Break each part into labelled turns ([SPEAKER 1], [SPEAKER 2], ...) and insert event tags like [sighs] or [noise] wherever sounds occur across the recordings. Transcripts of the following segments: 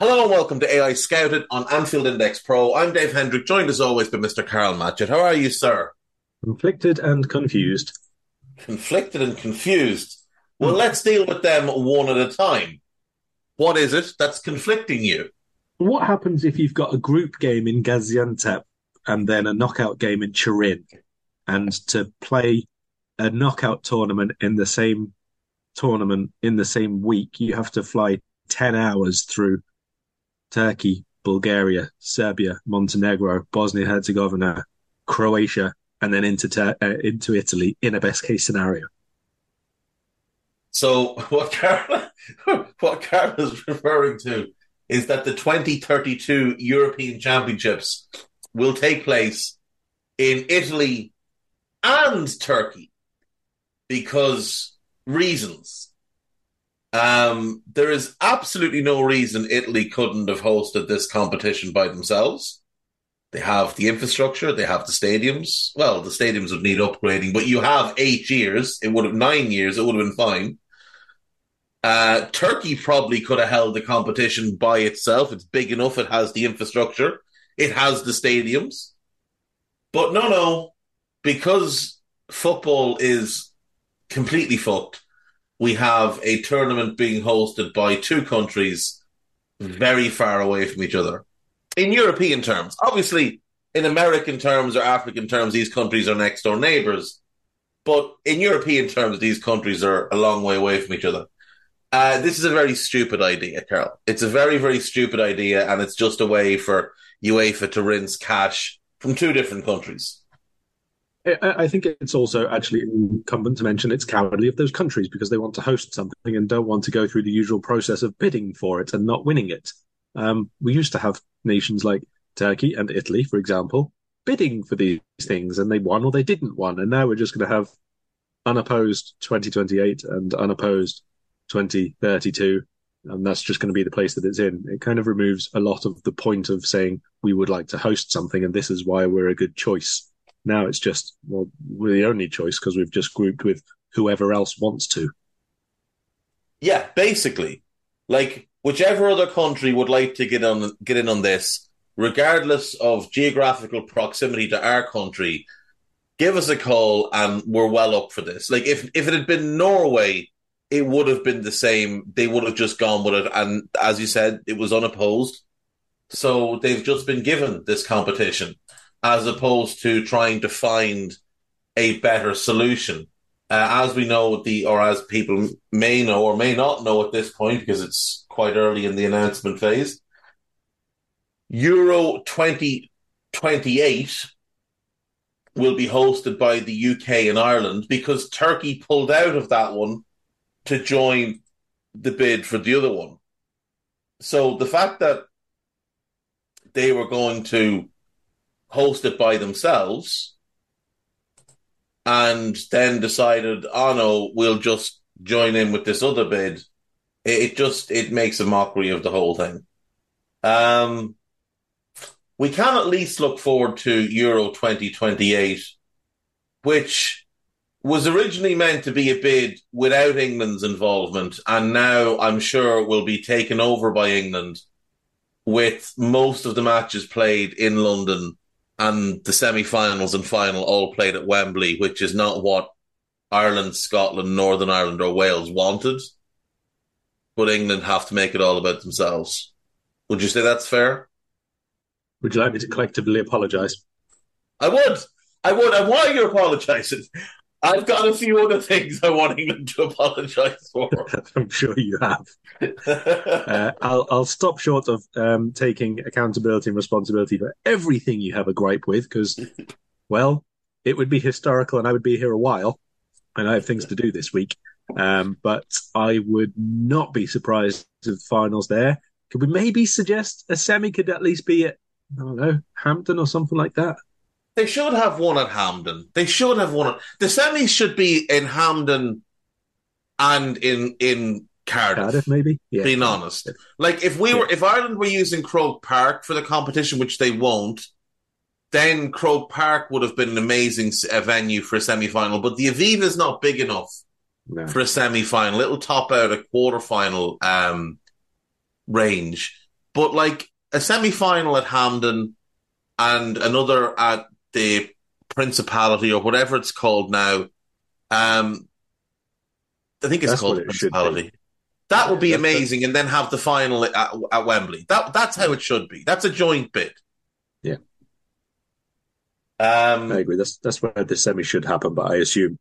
[SPEAKER 1] Hello and welcome to AEye Scouted on Anfield Index Pro. I'm Dave Hendrick, joined as always by Mr. Karl Matchett. How are you, sir?
[SPEAKER 2] Conflicted and confused.
[SPEAKER 1] Conflicted and confused. Well, hmm. let's deal with them one at a time. What is it that's conflicting you?
[SPEAKER 2] What happens if you've got a group game in Gaziantep and then a knockout game in Turin, and to play a knockout tournament in the same tournament in the same week, you have to fly 10 hours through Turkey, Bulgaria, Serbia, Montenegro, Bosnia Herzegovina, Croatia, and then into ter- uh, into Italy in a best case scenario.
[SPEAKER 1] So [laughs] what Karl, [laughs] what Karl is referring to is that the 2032 European Championships will take place in Italy and Turkey because reasons. Um, there is absolutely no reason Italy couldn't have hosted this competition by themselves. They have the infrastructure, they have the stadiums. Well, the stadiums would need upgrading, but you have eight years. It would have nine years. It would have been fine. Uh, Turkey probably could have held the competition by itself. It's big enough. It has the infrastructure. It has the stadiums. But no, no, because football is completely fucked. We have a tournament being hosted by two countries very far away from each other. In European terms, obviously, in American terms or African terms, these countries are next door neighbors. But in European terms, these countries are a long way away from each other. Uh, this is a very stupid idea, Carol. It's a very, very stupid idea, and it's just a way for UEFA to rinse cash from two different countries.
[SPEAKER 2] I think it's also actually incumbent to mention it's cowardly of those countries because they want to host something and don't want to go through the usual process of bidding for it and not winning it. Um, we used to have nations like Turkey and Italy, for example, bidding for these things and they won or they didn't won. And now we're just going to have unopposed 2028 and unopposed 2032. And that's just going to be the place that it's in. It kind of removes a lot of the point of saying we would like to host something and this is why we're a good choice. Now it's just, well, we're the only choice because we've just grouped with whoever else wants to.
[SPEAKER 1] Yeah, basically, like whichever other country would like to get on get in on this, regardless of geographical proximity to our country, give us a call and we're well up for this. Like if if it had been Norway, it would have been the same. They would have just gone with it, and as you said, it was unopposed. So they've just been given this competition, as opposed to trying to find a better solution. Uh, as we know, the or as people may know or may not know at this point, because it's quite early in the announcement phase, Euro 2028 will be hosted by the UK and Ireland because Turkey pulled out of that one to join the bid for the other one. So the fact that they were going to host it by themselves and then decided, oh no, we'll just join in with this other bid. It, it just it makes a mockery of the whole thing. Um, we can at least look forward to Euro 2028, which was originally meant to be a bid without England's involvement, and now I'm sure will be taken over by England with most of the matches played in London and the semi-finals and final all played at Wembley, which is not what Ireland, Scotland, Northern Ireland, or Wales wanted. But England have to make it all about themselves. Would you say that's fair?
[SPEAKER 2] Would you like me to collectively apologise?
[SPEAKER 1] I would. I would. And why are you apologising? I've got a few other things I want England to apologise for. [laughs]
[SPEAKER 2] I'm sure you have. [laughs] uh, I'll, I'll stop short of um, taking accountability and responsibility for everything you have a gripe with, because, well, it would be historical and I would be here a while, and I have things to do this week. Um, but I would not be surprised if the finals there. Could we maybe suggest a semi could at least be at, I don't know, Hampden or something like that?
[SPEAKER 1] They should have one at Hampden. They should have one. At, the semis should be in Hampden and in in Cardiff.
[SPEAKER 2] Cardiff, maybe.
[SPEAKER 1] Yeah. Being honest, like if we were, if Ireland were using Croke Park for the competition, which they won't, then Croke Park would have been an amazing venue for a semi final. But the Aviva is not big enough no. for a semi final. It'll top out a quarter final um, range. But like a semi final at Hampden and another at the Principality or whatever it's called now. Um, I think it's that's called Principality. That would be amazing, and then have the final at, at Wembley. That that's how it should be. That's a joint bid.
[SPEAKER 2] Yeah,
[SPEAKER 1] um,
[SPEAKER 2] I agree. That's that's where the semi should happen. But I assume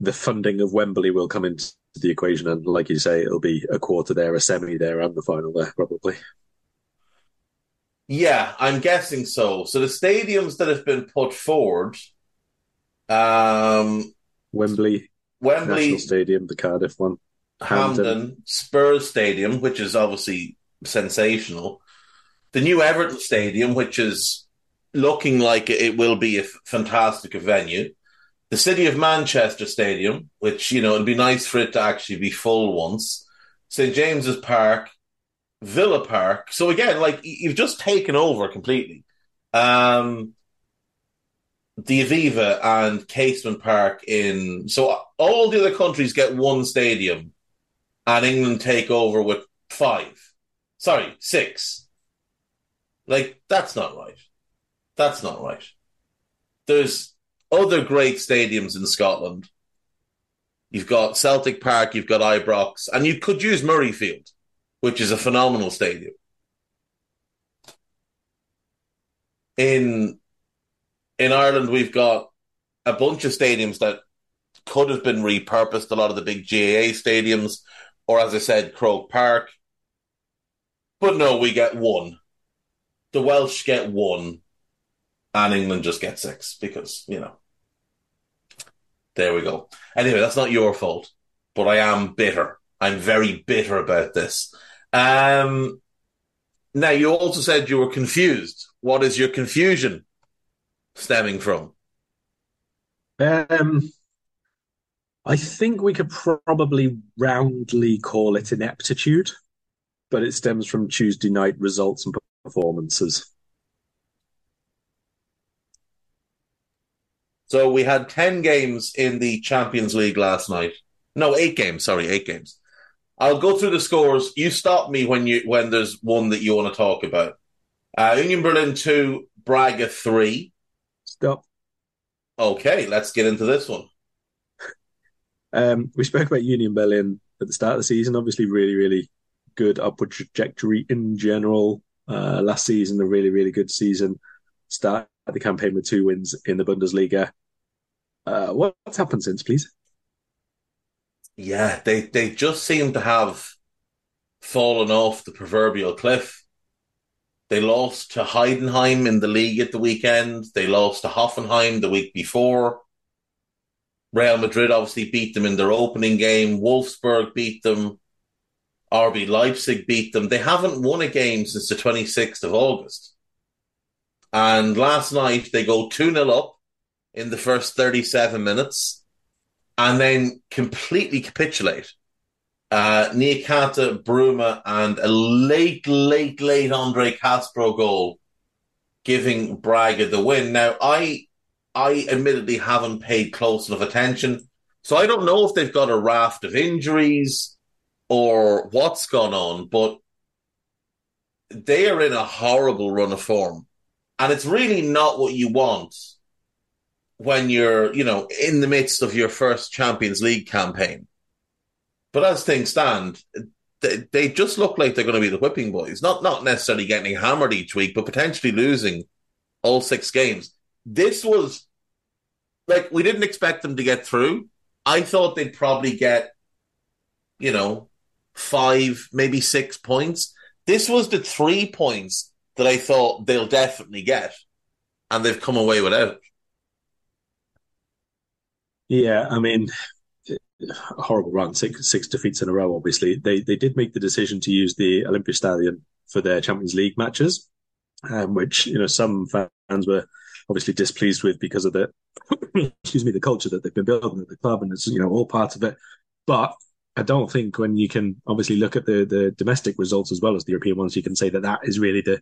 [SPEAKER 2] the funding of Wembley will come into the equation, and like you say, it'll be a quarter there, a semi there, and the final there, probably.
[SPEAKER 1] Yeah, I'm guessing so. So the stadiums that have been put forward, um,
[SPEAKER 2] Wembley,
[SPEAKER 1] Wembley
[SPEAKER 2] National Stadium, the Cardiff one,
[SPEAKER 1] Hampden, Hampden Spurs Stadium, which is obviously sensational. The new Everton Stadium, which is looking like it will be a fantastic venue. The City of Manchester Stadium, which you know it'd be nice for it to actually be full once. St James's Park, Villa Park. So again, like you've just taken over completely. Um, the Aviva and Casement Park in so all the other countries get one stadium, and England take over with five. Sorry, six. Like that's not right. That's not right. There's other great stadiums in Scotland. You've got Celtic Park, you've got Ibrox, and you could use Murrayfield which is a phenomenal stadium. In in Ireland, we've got a bunch of stadiums that could have been repurposed. A lot of the big GAA stadiums, or as I said, Croke Park. But no, we get one. The Welsh get one, and England just get six because you know. There we go. Anyway, that's not your fault, but I am bitter. I'm very bitter about this. Um, now, you also said you were confused. What is your confusion stemming from?
[SPEAKER 2] Um, I think we could probably roundly call it ineptitude, but it stems from Tuesday night results and performances.
[SPEAKER 1] So we had 10 games in the Champions League last night. No, eight games. Sorry, eight games. I'll go through the scores. You stop me when you when there's one that you want to talk about. Uh, Union Berlin two, Braga three.
[SPEAKER 2] Stop.
[SPEAKER 1] Okay, let's get into this one. [laughs]
[SPEAKER 2] Um, we spoke about Union Berlin at the start of the season. Obviously, really, really good upward trajectory in general. Uh, last season, a really, really good season. Start the campaign with two wins in the Bundesliga. Uh, what's happened since, please?
[SPEAKER 1] Yeah, they they just seem to have fallen off the proverbial cliff. They lost to Heidenheim in the league at the weekend. They lost to Hoffenheim the week before. Real Madrid obviously beat them in their opening game. Wolfsburg beat them. RB Leipzig beat them. They haven't won a game since the 26th of August. And last night they go 2 0 up in the first 37 minutes and then completely capitulate. Uh, Niakhaté, Bruma, and a late, late, late Andre Castro goal, giving Braga the win. Now, I, I admittedly haven't paid close enough attention, so I don't know if they've got a raft of injuries or what's gone on, but they are in a horrible run of form, and it's really not what you want when you're, you know, in the midst of your first Champions League campaign. But as things stand, they, they just look like they're going to be the whipping boys. Not not necessarily getting hammered each week, but potentially losing all six games. This was like we didn't expect them to get through. I thought they'd probably get, you know, five, maybe six points. This was the three points that I thought they'll definitely get, and they've come away without.
[SPEAKER 2] Yeah, I mean, horrible run, six six defeats in a row. Obviously, they they did make the decision to use the Olympiastadion for their Champions League matches, um, which you know some fans were obviously displeased with because of the [coughs] excuse me the culture that they've been building at the club, and it's you know all part of it. But I don't think when you can obviously look at the the domestic results as well as the European ones, you can say that that is really the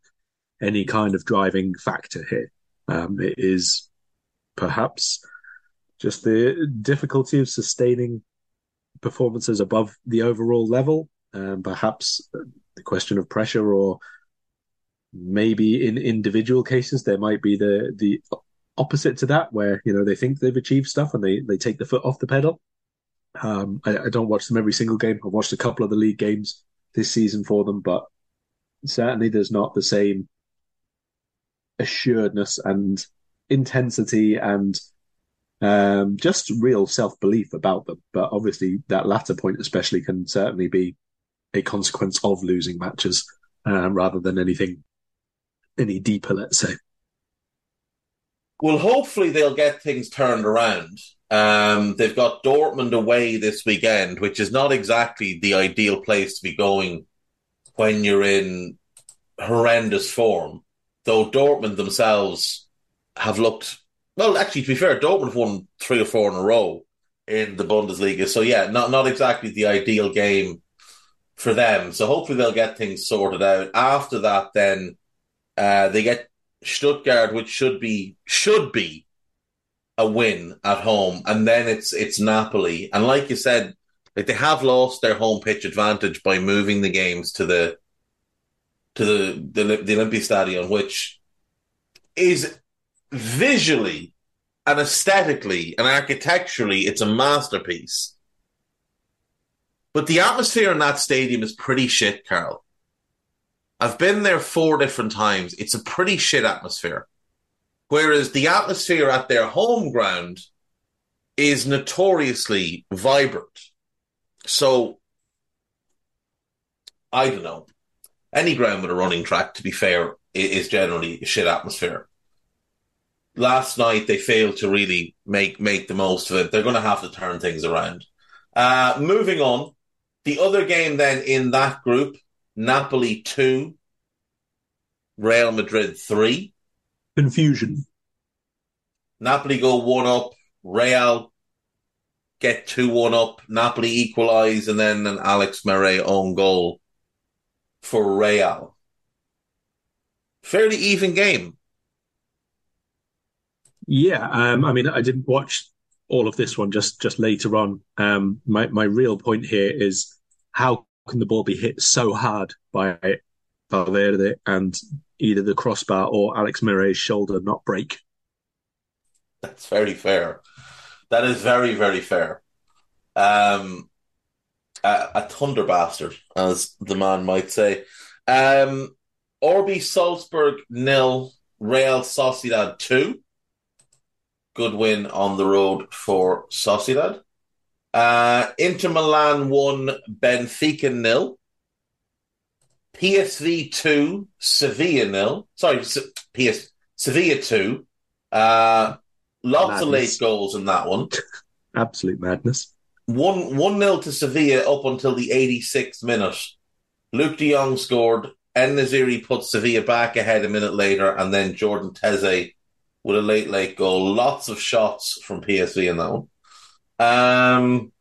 [SPEAKER 2] any kind of driving factor here. Um, it is perhaps just the difficulty of sustaining performances above the overall level, um, perhaps the question of pressure, or maybe in individual cases there might be the the opposite to that, where you know they think they've achieved stuff and they they take the foot off the pedal. Um, I, I don't watch them every single game. I've watched a couple of the league games this season for them, but certainly there's not the same assuredness and intensity and um, just real self belief about them. But obviously, that latter point, especially, can certainly be a consequence of losing matches um, rather than anything any deeper, let's say.
[SPEAKER 1] Well, hopefully, they'll get things turned around. Um, they've got Dortmund away this weekend, which is not exactly the ideal place to be going when you're in horrendous form. Though Dortmund themselves have looked well, actually, to be fair, Dortmund won three or four in a row in the Bundesliga. So yeah, not not exactly the ideal game for them. So hopefully they'll get things sorted out. After that, then uh, they get Stuttgart, which should be should be a win at home, and then it's it's Napoli. And like you said, like they have lost their home pitch advantage by moving the games to the to the the, the Olympiastadion, which is visually and aesthetically and architecturally, it's a masterpiece. But the atmosphere in that stadium is pretty shit, Karl. I've been there four different times. It's a pretty shit atmosphere. Whereas the atmosphere at their home ground is notoriously vibrant. So, I don't know. Any ground with a running track, to be fair, is generally a shit atmosphere last night they failed to really make make the most of it. They're going to have to turn things around. Uh, moving on, the other game then in that group: Napoli two, Real Madrid three.
[SPEAKER 2] Confusion.
[SPEAKER 1] Napoli go one up. Real get two one up. Napoli equalise, and then an Alex Meret own goal for Real. Fairly even game.
[SPEAKER 2] Yeah, um, I mean, I didn't watch all of this one just just later on. Um, my my real point here is how can the ball be hit so hard by Valverde and either the crossbar or Alex Meret's shoulder not break?
[SPEAKER 1] That's very fair. That is very very fair. Um, a, a thunder bastard, as the man might say. Um, Salzburg nil, Real Sociedad two good win on the road for Sociedad. Uh, Inter Milan won, Benfica nil. PSV two, Sevilla nil. Sorry, PS Sevilla two. Uh, lots madness. of late goals in that one. [laughs]
[SPEAKER 2] Absolute madness.
[SPEAKER 1] One one nil to Sevilla up until the 86th minute. Luuk de Jong scored. En-Nesyri put Sevilla back ahead a minute later, and then Jordan Teze with a late, late goal. Lots of shots from PSV in that one. Um,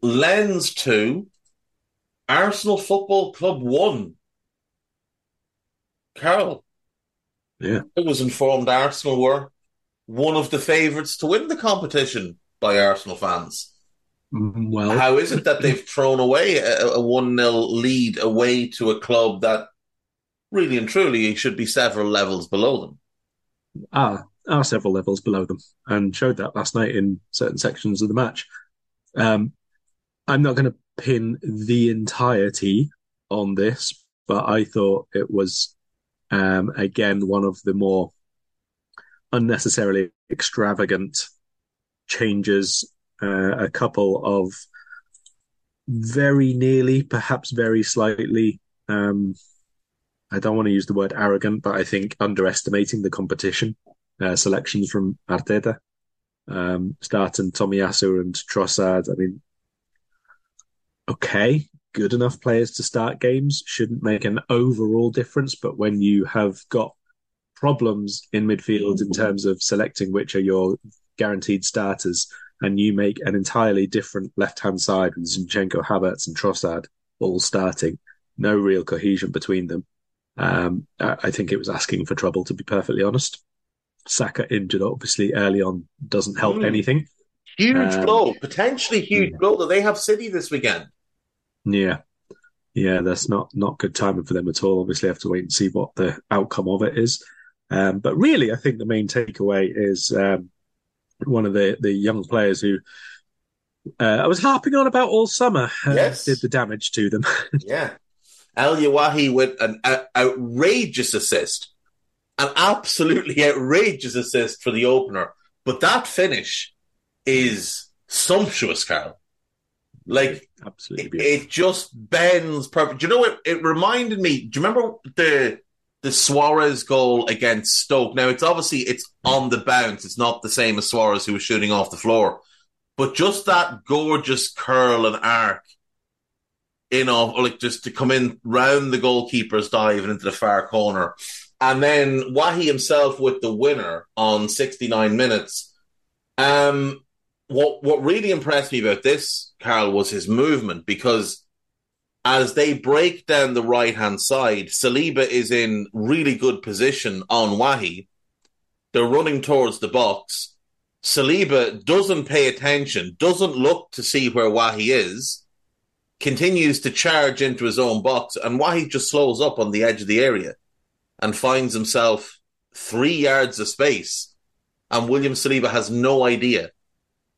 [SPEAKER 1] Lens 2, Arsenal Football Club 1. Carol.
[SPEAKER 2] Yeah.
[SPEAKER 1] I was informed Arsenal were one of the favourites to win the competition by Arsenal fans.
[SPEAKER 2] Mm, well,
[SPEAKER 1] how is it that they've thrown away a 1 0 lead away to a club that really and truly should be several levels below them?
[SPEAKER 2] Are are several levels below them, and showed that last night in certain sections of the match. Um, I'm not going to pin the entirety on this, but I thought it was um, again one of the more unnecessarily extravagant changes, uh, a couple of very nearly, perhaps very slightly. Um, I don't want to use the word arrogant, but I think underestimating the competition uh, selections from Arteta. Um, starting Tomiyasu and Trossard. I mean, okay, good enough players to start games shouldn't make an overall difference, but when you have got problems in midfield in terms of selecting which are your guaranteed starters, and you make an entirely different left hand side with Zinchenko, Havertz, and Trossard all starting, no real cohesion between them. Um, I think it was asking for trouble, to be perfectly honest. Saka injured, obviously, early on doesn't help mm. anything.
[SPEAKER 1] Huge um, blow, potentially huge yeah. blow. That they have City this weekend.
[SPEAKER 2] Yeah, yeah, that's not not good timing for them at all. Obviously, I have to wait and see what the outcome of it is. Um, but really, I think the main takeaway is um, one of the the young players who uh, I was harping on about all summer. Uh, yes. did the damage to them. [laughs]
[SPEAKER 1] yeah, Elye Wahi with an outrageous assist, an absolutely [laughs] outrageous assist for the opener. But that finish is sumptuous, Karl. Like absolutely, it, it, just bends perfect. Do you know what? It reminded me. Do you remember the the Suarez goal against Stoke. Now it's obviously it's on the bounce. It's not the same as Suarez who was shooting off the floor, but just that gorgeous curl and arc in off, like just to come in round the goalkeeper's dive and into the far corner, and then Wahi himself with the winner on 69 minutes. Um, what what really impressed me about this, Karl, was his movement because as they break down the right hand side, Saliba is in really good position on Wahi. They're running towards the box. Saliba doesn't pay attention, doesn't look to see where Wahi is, continues to charge into his own box, and Wahi just slows up on the edge of the area and finds himself three yards of space. And William Saliba has no idea.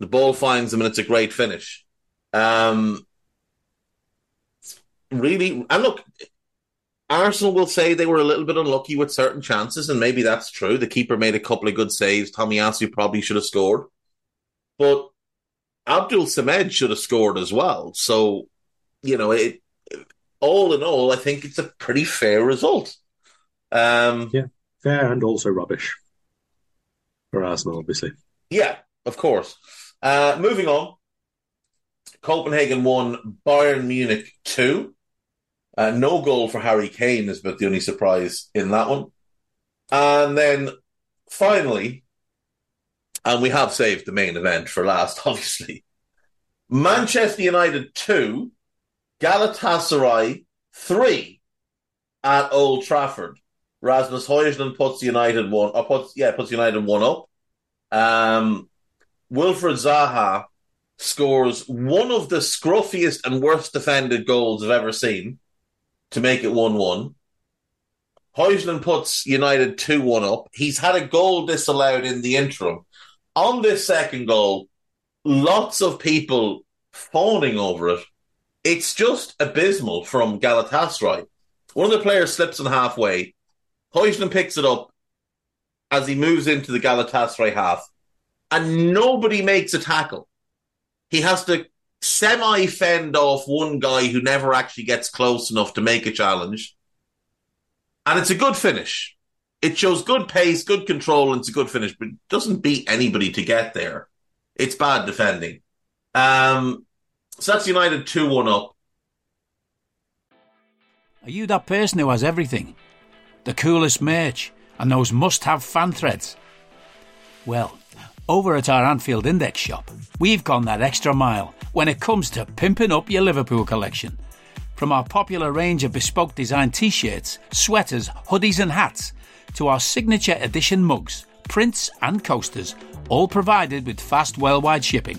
[SPEAKER 1] The ball finds him, and it's a great finish. Um, really, and look, Arsenal will say they were a little bit unlucky with certain chances, and maybe that's true. The keeper made a couple of good saves. Tomiyasu probably should have scored, but Abdul Samed should have scored as well. So, you know, it all in all, I think it's a pretty fair result. Um,
[SPEAKER 2] yeah, fair and also rubbish for Arsenal, obviously.
[SPEAKER 1] Yeah, of course. Uh, moving on, Copenhagen won, Bayern Munich two. Uh, no goal for Harry Kane is about the only surprise in that one. And then finally, and we have saved the main event for last, [laughs] obviously. Manchester United 2, Galatasaray 3 at Old Trafford. Rasmus Højlund puts United one, or puts, yeah, puts United one up. Um, Wilfried Zaha scores one of the scruffiest and worst defended goals I've ever seen to make it 1 1. Højlund puts United 2 1 up. He's had a goal disallowed in the interim. On this second goal, lots of people fawning over it. It's just abysmal from Galatasaray. One of the players slips in halfway. Højlund picks it up as he moves into the Galatasaray half, and nobody makes a tackle. He has to semi fend off one guy who never actually gets close enough to make a challenge. And it's a good finish. It shows good pace, good control, and it's a good finish, but doesn't beat anybody to get there. It's bad defending. Um, so that's United 2 1 up.
[SPEAKER 3] Are you that person who has everything? The coolest merch and those must have fan threads? Well, over at our Anfield Index shop, we've gone that extra mile when it comes to pimping up your Liverpool collection. From our popular range of bespoke design t shirts, sweaters, hoodies, and hats, to our signature edition mugs, prints, and coasters, all provided with fast worldwide shipping.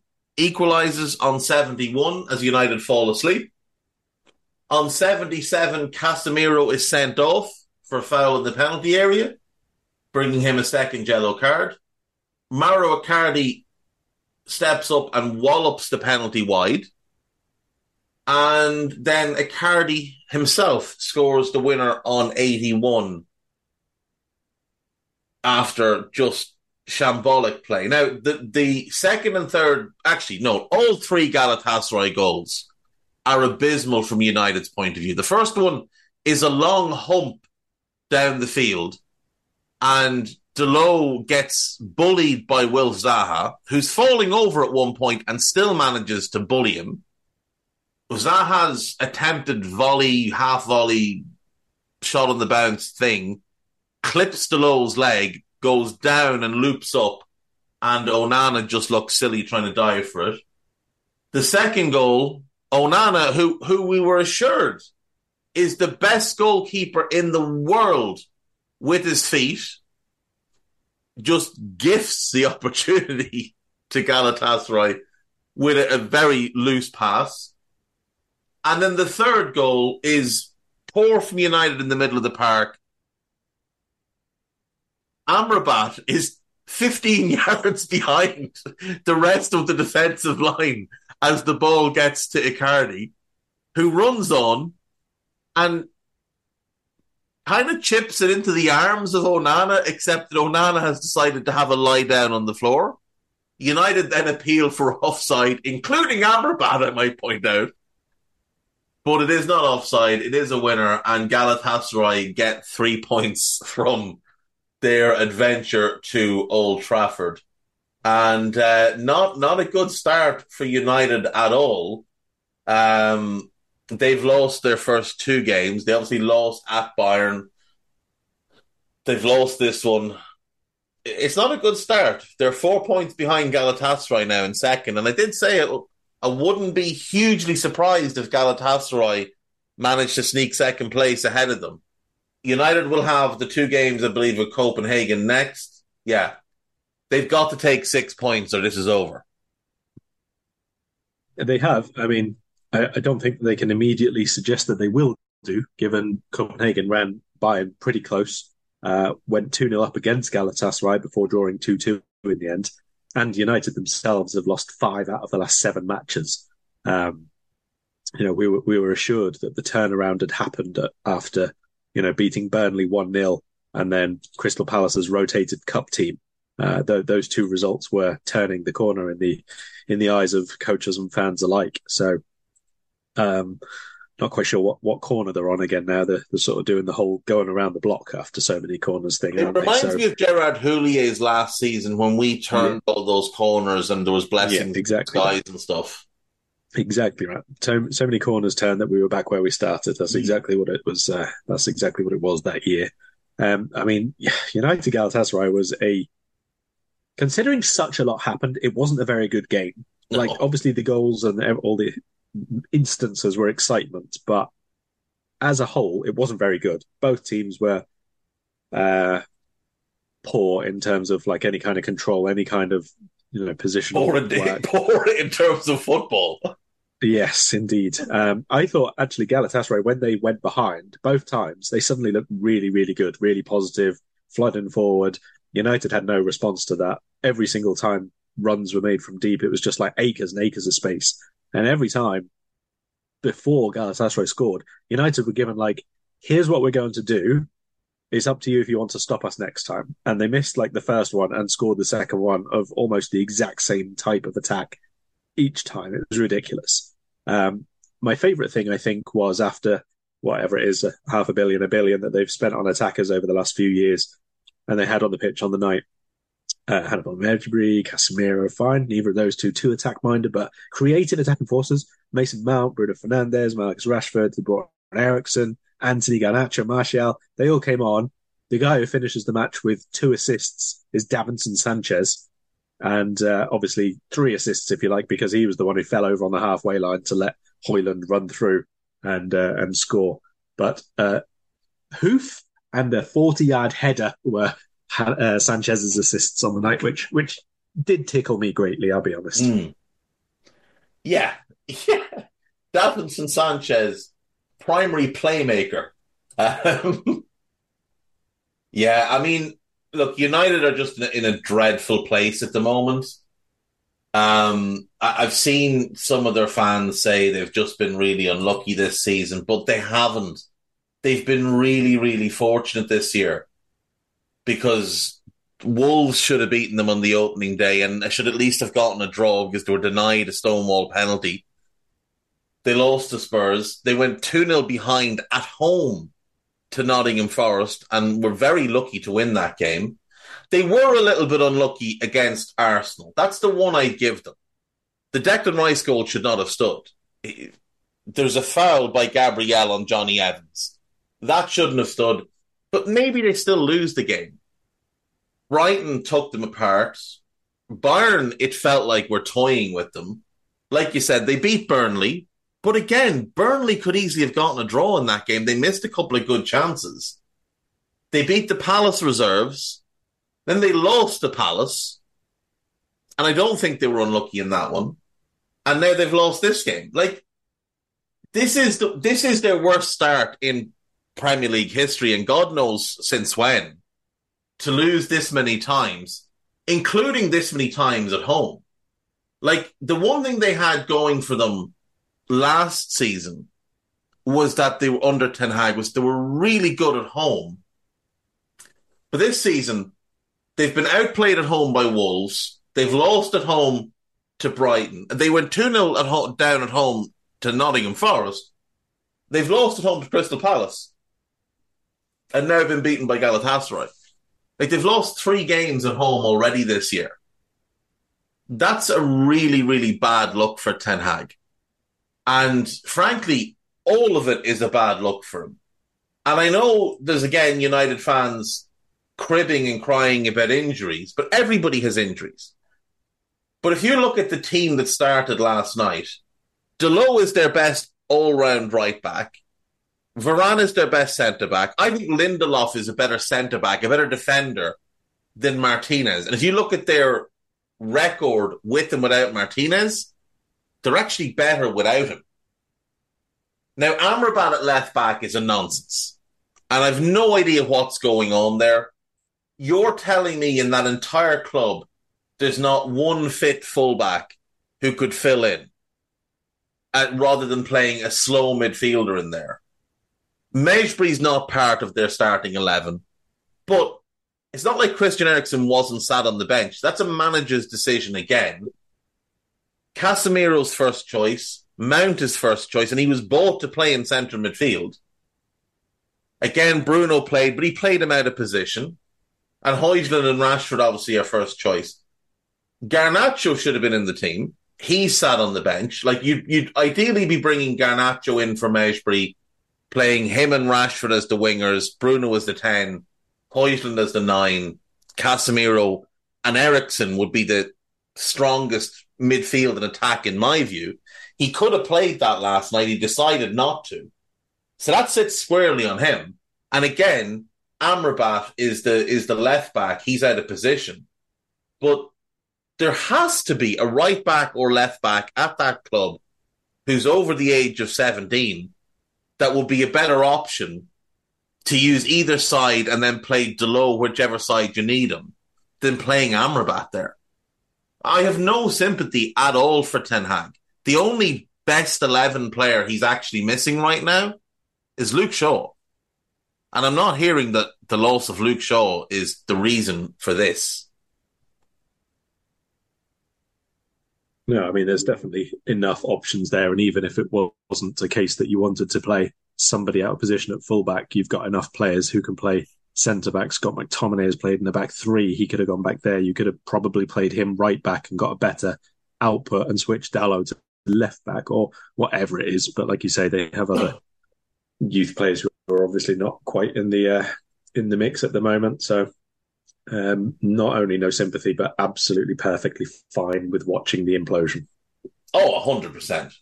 [SPEAKER 1] equalises on 71 as United fall asleep. On 77, Casemiro is sent off for a foul in the penalty area, bringing him a second yellow card. Mauro Icardi steps up and wallops the penalty wide. And then Icardi himself scores the winner on 81 after just shambolic play. Now, the, the second and third, actually, no, all three Galatasaray goals are abysmal from United's point of view. The first one is a long hump down the field, and Dalot gets bullied by Wilf Zaha, who's falling over at one point and still manages to bully him. Zaha's attempted volley, half volley, shot on the bounce thing clips Dalot's leg, goes down and loops up, and Onana just looks silly trying to dive for it. The second goal, Onana, who who we were assured is the best goalkeeper in the world with his feet, just gifts the [laughs] opportunity to Galatasaray with a, a very loose pass. And then the third goal is poor from United in the middle of the park. Amrabat is 15 [laughs] yards behind the rest of the defensive line as the ball gets to Icardi, who runs on and kind of chips it into the arms of Onana, except that Onana has decided to have a lie down on the floor. United then appeal for [laughs] offside, including Amrabat, I might point out. But it is not offside. It is a winner, and Galatasaray get three points [laughs] from their adventure to Old Trafford. And uh, not not a good start for United at all. Um, they've lost their first two games. They obviously lost at Bayern. They've lost this one. It's not a good start. They're four points behind Galatasaray now in second. And I did say it, I wouldn't be hugely surprised if Galatasaray managed to sneak second place ahead of them. United will have the two games, I believe, with Copenhagen next. Yeah. They've got to take six points or this is over.
[SPEAKER 2] They have. I mean, I, I don't think they can immediately suggest that they will do, given Copenhagen ran by Bayern pretty close, uh, went 2 0 up against Galatasaray right before drawing 2 2 in the end. And United themselves have lost five out of the last seven matches. Um, you know, we were, we were assured that the turnaround had happened after, you know, beating Burnley 1 0 and then Crystal Palace's rotated cup team. Uh, th- those two results were turning the corner in the in the eyes of coaches and fans alike. So um, not quite sure what, what corner they're on again now. They're, they're, sort of doing the whole going around the block after so many corners thing.
[SPEAKER 1] It reminds so, me of Gerard Houllier's last season when we turned yeah. all those corners and there was blessings, yeah, exactly skies and stuff.
[SPEAKER 2] Exactly right. So so many corners turned that we were back where we started. That's mm. exactly what it was. Uh, that's exactly what it was that year. Um, I mean, [sighs] United Galatasaray was a considering such a lot happened. It wasn't a very good game. No. Like obviously the goals and all the instances were excitement, but as a whole, it wasn't very good. Both teams were uh, poor in terms of like any kind of control, any kind of you know position.
[SPEAKER 1] Poor, in, [laughs] poor in terms of football.
[SPEAKER 2] Yes, indeed. Um, I thought actually Galatasaray when they went behind both times, they suddenly looked really, really good, really positive, flooding forward. United had no response to that. Every single time runs were made from deep, it was just like acres and acres of space. And every time before Galatasaray scored, United were given like, here's what we're going to do. It's up to you if you want to stop us next time. And they missed like the first one and scored the second one of almost the exact same type of attack each time. It was ridiculous. Um, my favorite thing, I think, was after whatever it is, a half a billion, a billion that they've spent on attackers over the last few years, and they had on the pitch on the night uh, Hannibal Mejbri, Casemiro, fine. Neither of those two too attack minded, but creative attacking forces. Mason Mount, Bruno Fernandes, Marcus Rashford, they brought Eriksen, Antony Garnacho, Martial. They all came on. The guy who finishes the match with two assists is Davinson Sanchez. And uh, obviously three assists, if you like, because he was the one who fell over on the halfway line to let Højlund run through and uh, and score. But uh, Huth and a 40 yard header were uh, Sanchez's assists on the night, which which did tickle me greatly. I'll be honest.
[SPEAKER 1] Mm. Yeah, [laughs] yeah. Davinson Sanchez, primary playmaker. Um, yeah, I mean, look, United are just in a, in a dreadful place at the moment. Um, I, have seen some of their fans say they've just been really unlucky this season, but they haven't. They've been really, really fortunate this year because Wolves should have beaten them on the opening day and should at least have gotten a draw because they were denied a Stonewall penalty. They lost to Spurs. They went 2 0 behind at home to Nottingham Forest and were very lucky to win that game. They were a little bit unlucky against Arsenal. That's the one I give them. The Declan Rice goal should not have stood. There's a foul by Gabriel on Jonny Evans. That shouldn't have stood, but maybe they still lose the game. Brighton took them apart. Bayern, it felt like we're toying with them. Like you said, they beat Burnley, but again, Burnley could easily have gotten a draw in that game. They missed a couple of good chances. They beat the Palace reserves. Then they lost to Palace. And I don't think they were unlucky in that one. And now they've lost this game. Like, this is the, this is their worst start in Premier League history, and God knows since when. To lose this many times, including this many times at home. Like, the one thing they had going for them last season was that they were under Ten Hag was they were really good at home. But this season, they've been outplayed at home by Wolves. They've lost at home to Brighton. They went 2 0 at home, down at home to Nottingham Forest. They've lost at home to Crystal Palace. And now been beaten by Galatasaray. Like they've lost three games at home already this year. That's a really, really bad look for Ten Hag. And frankly, all of it is a bad look for him. And I know there's again United fans cribbing and crying about injuries, but everybody has injuries. But if you look at the team that started last night, Dalot is their best all round right back. Varane is their best centre back. I think Lindelof is a better centre back, a better defender than Martinez. And if you look at their record with and without Martinez, they're actually better without him. Now, Amrabat at left back is a nonsense. And I've no idea what's going on there. You're telling me in that entire club, there's not one fit fullback who could fill in uh, rather than playing a slow midfielder in there. Mejbri's not part of their starting 11, but it's not like Christian Eriksen wasn't sat on the bench. That's a manager's decision again. Casemiro's first choice, Mount his first choice, and he was bought to play in central midfield. Again, Bruno played, but he played him out of position. And Højlund and Rashford obviously are first choice. Garnacho should have been in the team. He sat on the bench. Like you'd, you'd ideally be bringing Garnacho in for Mejbri, playing him and Rashford as the wingers, Bruno as the 10, Højlund as the 9, Casemiro and Eriksen would be the strongest midfield and attack, in my view. He could have played that last night. He decided not to. So that sits squarely on him. And again, Amrabat is the is the left back. He's out of position. But there has to be a right back or left back at that club who's over the age of 17 that would be a better option to use either side and then play Dalot whichever side you need him than playing Amrabat there. I have no sympathy at all for Ten Hag. The only best 11 player he's actually missing right now is Luke Shaw. And I'm not hearing that the loss of Luke Shaw is the reason for this.
[SPEAKER 2] No, I mean, there's definitely enough options there. And even if it wasn't a case that you wanted to play somebody out of position at fullback, you've got enough players who can play centre back. Scott McTominay has played in the back three. He could have gone back there. You could have probably played him right back and got a better output and switched Dalot to left back or whatever it is. But like you say, they have other [coughs] youth players who are obviously not quite in the uh, in the mix at the moment. So um, not only no sympathy, but absolutely perfectly fine with watching the implosion.
[SPEAKER 1] Oh, 100%.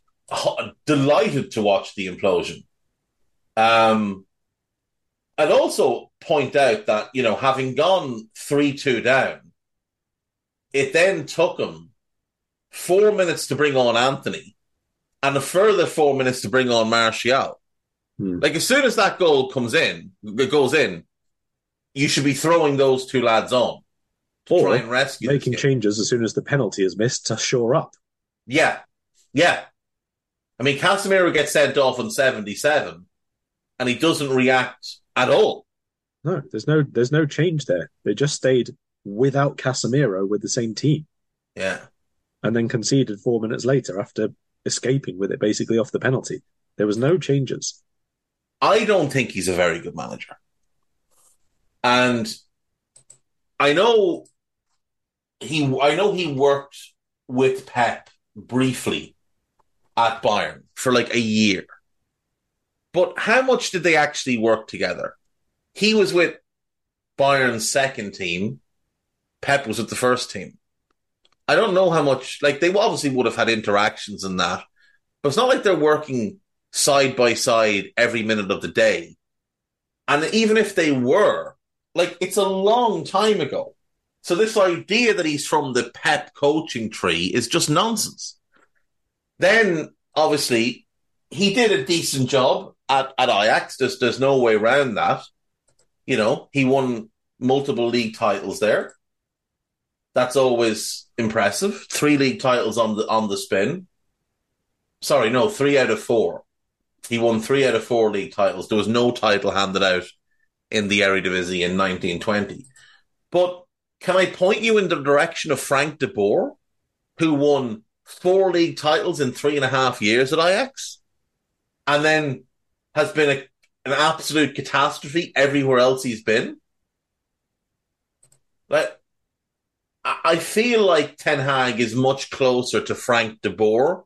[SPEAKER 1] Delighted to watch the implosion. Um, I'd also point out that, you know, having gone 3 2 down, it then took him four minutes to bring on Antony and a further four minutes to bring on Martial.
[SPEAKER 2] Hmm.
[SPEAKER 1] Like as soon as that goal comes in, it goes in, you should be throwing those two lads on to
[SPEAKER 2] Or
[SPEAKER 1] try and rescue
[SPEAKER 2] making changes as soon as the penalty is missed to shore up.
[SPEAKER 1] Yeah, yeah. I mean, Casemiro gets sent off on seventy-seven, and he doesn't react at all.
[SPEAKER 2] No, there's no there's no change there. They just stayed without Casemiro with the same team
[SPEAKER 1] Yeah,
[SPEAKER 2] and then conceded four minutes later after escaping with it basically off the penalty. There was no changes.
[SPEAKER 1] I don't think he's a very good manager, and I know he. I know he worked with Pep briefly at Bayern for like a year, but how much did they actually work together? He was with Bayern's second team. Pep was with the first team. I don't know how much. Like they obviously would have had interactions in that, but it's not like they're working side by side every minute of the day. And even if they were, like it's a long time ago. So this idea that he's from the Pep coaching tree is just nonsense. Then obviously he did a decent job at, at Ajax. There's there's no way around that. You know, he won multiple league titles there. That's always impressive. Three league titles on the on the spin. Sorry, no, three out of four. He won three out of four league titles. There was no title handed out in the Eredivisie in 1920. But can I point you in the direction of Frank de Boer, who won four league titles in three and a half years at Ajax, and then has been a, an absolute catastrophe everywhere else he's been? Like, I feel like Ten Hag is much closer to Frank de Boer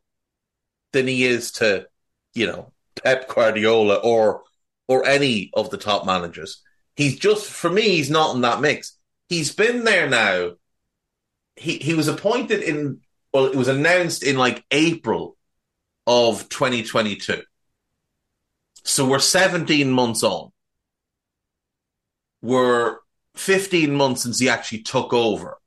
[SPEAKER 1] than he is to, you know, Pep Guardiola or or any of the top managers. He's just for me, he's not in that mix. He's been there now. He he was appointed in well, it was announced in like April of 2022. So we're 17 months on. We're 15 months since he actually took over.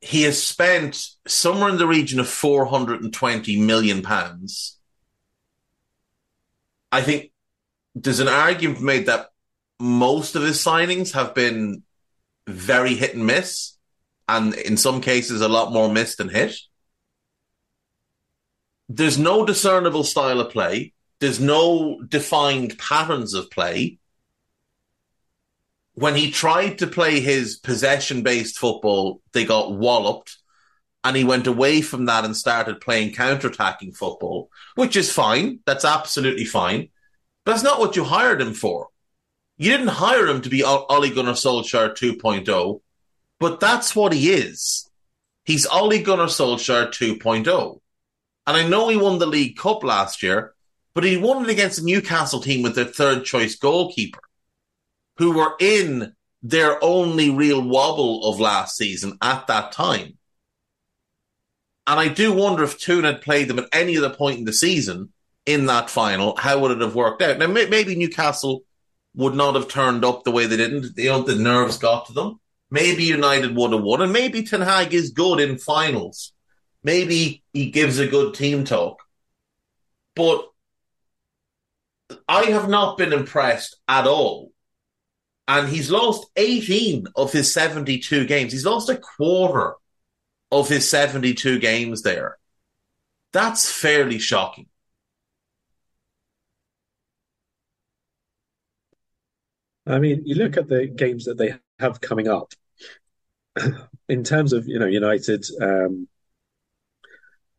[SPEAKER 1] He has spent somewhere in the region of 420 million pounds. I think there's an argument made that most of his signings have been very hit and miss, and in some cases, a lot more miss than hit. There's no discernible style of play. There's no defined patterns of play. When he tried to play his possession based football, they got walloped and he went away from that and started playing counter-attacking football, which is fine. That's absolutely fine. But that's not what you hired him for. You didn't hire him to be Ole Gunnar Solskjaer 2.0, but that's what he is. He's Ole Gunnar Solskjaer 2.0. And I know he won the League Cup last year, but he won it against a Newcastle team with their third choice goalkeeper, who were in their only real wobble of last season at that time. And I do wonder if Toon had played them at any other point in the season in that final, how would it have worked out? Now, maybe Newcastle would not have turned up the way they didn't. You know, the nerves got to them. Maybe United would have won, and maybe Ten Hag is good in finals. Maybe he gives a good team talk. But I have not been impressed at all. And he's lost 18 of his 72 games. He's lost a quarter of his 72 games there. That's fairly shocking.
[SPEAKER 2] I mean, you look at the games that they have coming up [clears throat] in terms of, you know, United um,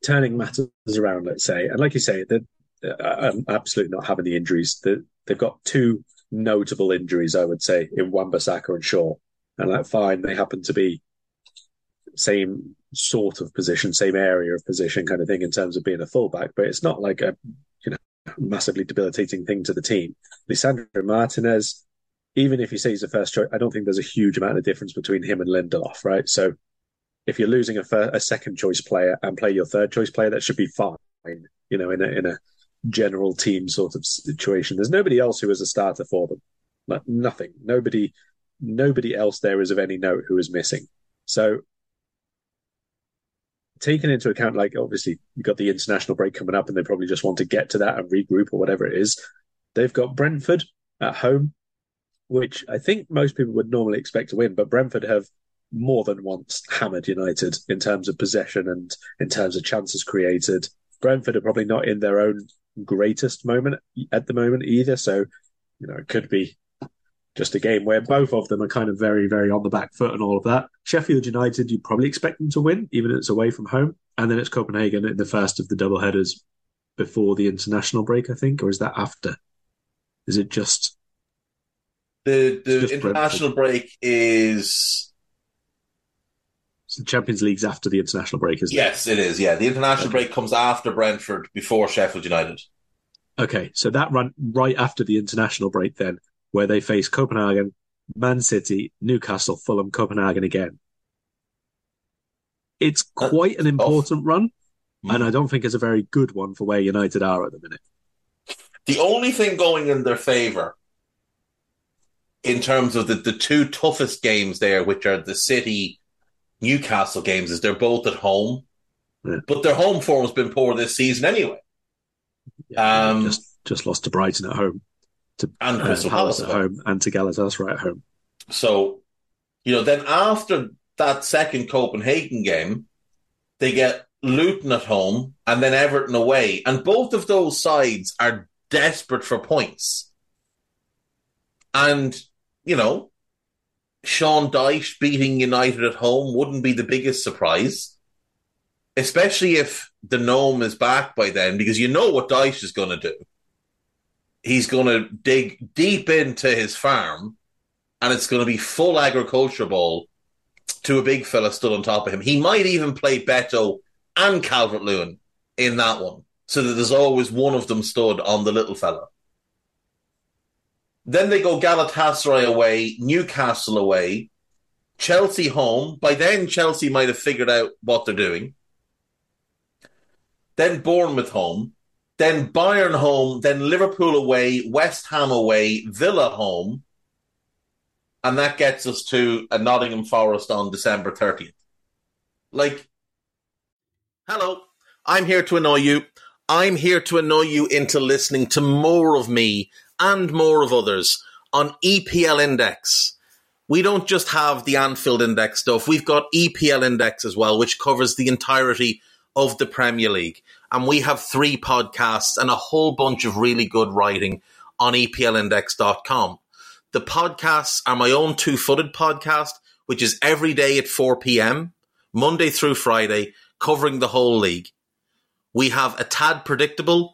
[SPEAKER 2] turning matters around, let's say. And like you say, uh, Uh, I'm absolutely not having the injuries. That they've got two notable injuries, I would say, in Wan-Bissaka and Shaw. And like, fine, they happen to be same sort of position, same area of position kind of thing in terms of being a fullback, but it's not like a, you know, massively debilitating thing to the team. Lisandro Martinez, even if you say he's a first choice, I don't think there's a huge amount of difference between him and Lindelof, right? So if you're losing a, a second choice player and play your third choice player, that should be fine, you know, in a, in a general team sort of situation. There's nobody else who is a starter for them. Like, nothing. Nobody, nobody else there is of any note who is missing. So, taken into account, like obviously you've got the international break coming up, and they probably just want to get to that and regroup or whatever it is. They've got Brentford at home, which I think most people would normally expect to win, but Brentford have more than once hammered United in terms of possession and in terms of chances created. Brentford are probably not in their own greatest moment at the moment either, so you know it could be just a game where both of them are kind of very, very on the back foot and all of that. Sheffield United, you probably expect them to win, even if it's away from home. And then it's Copenhagen in the first of the double headers before the international break, I think, or is that after? Is it just
[SPEAKER 1] the the just international Brentford? break is
[SPEAKER 2] so Champions League's after the international break, isn't
[SPEAKER 1] yes, it? Yes, it is. Yeah, the international okay. break comes after Brentford, before Sheffield United.
[SPEAKER 2] Okay, so that run right after the international break, then where they face Copenhagen, Man City, Newcastle, Fulham, Copenhagen again. It's quite an important run, mm. and I don't think it's a very good one for where United are at the minute.
[SPEAKER 1] The only thing going in their favour in terms of the, the two toughest games there, which are the City Newcastle games, is they're both at home. Yeah. But their home form has been poor this season anyway.
[SPEAKER 2] Yeah, um, just just lost to Brighton at home to
[SPEAKER 1] and uh, Crystal
[SPEAKER 2] Palace, at home and to Galatasaray at home.
[SPEAKER 1] So, you know, then after that second Copenhagen game, they get Luton at home and then Everton away, and both of those sides are desperate for points. And you know, Sean Dyche beating United at home wouldn't be the biggest surprise, especially if the gnome is back by then, because you know what Dyche is going to do he's going to dig deep into his farm and it's going to be full agriculture ball to a big fella stood on top of him. He might even play Beto and Calvert Lewin in that one, so that there's always one of them stood on the little fella. Then they go Galatasaray away, Newcastle away, Chelsea home. By then, Chelsea might have figured out what they're doing. Then Bournemouth home, then Bayern home, then Liverpool away, West Ham away, Villa home. And that gets us to a Nottingham Forest on December 30th. Like, hello, I'm here to annoy you. I'm here to annoy you into listening to more of me and more of others on EPL Index. We don't just have the Anfield Index stuff, we've got EPL Index as well, which covers the entirety of the Premier League and we have three podcasts and a whole bunch of really good writing on EPLindex.com. The podcasts are my own two footed podcast, which is every day at 4 p.m., Monday through Friday, covering the whole league. We have a tad predictable,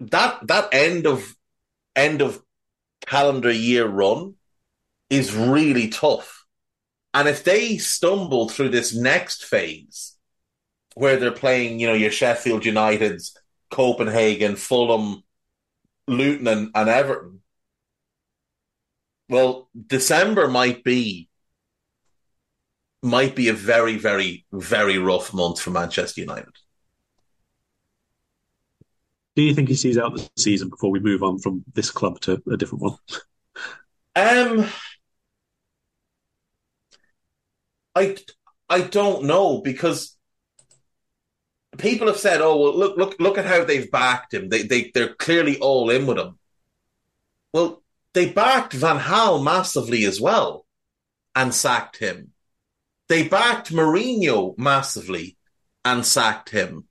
[SPEAKER 1] That that end of end of calendar year run is really tough. And if they stumble through this next phase, where they're playing, you know, your Sheffield Uniteds, Copenhagen, Fulham, Luton, and, and Everton. Well, December might be might be a very, very, very rough month for Manchester United.
[SPEAKER 2] Do you think he sees out the season before we move on from this club to a different one?
[SPEAKER 1] Um, I I don't know because people have said, "Oh, well, look, look, look at how they've backed him. They, they, they're clearly all in with him." Well, they backed Van Gaal massively as well, and sacked him. They backed Mourinho massively and sacked him.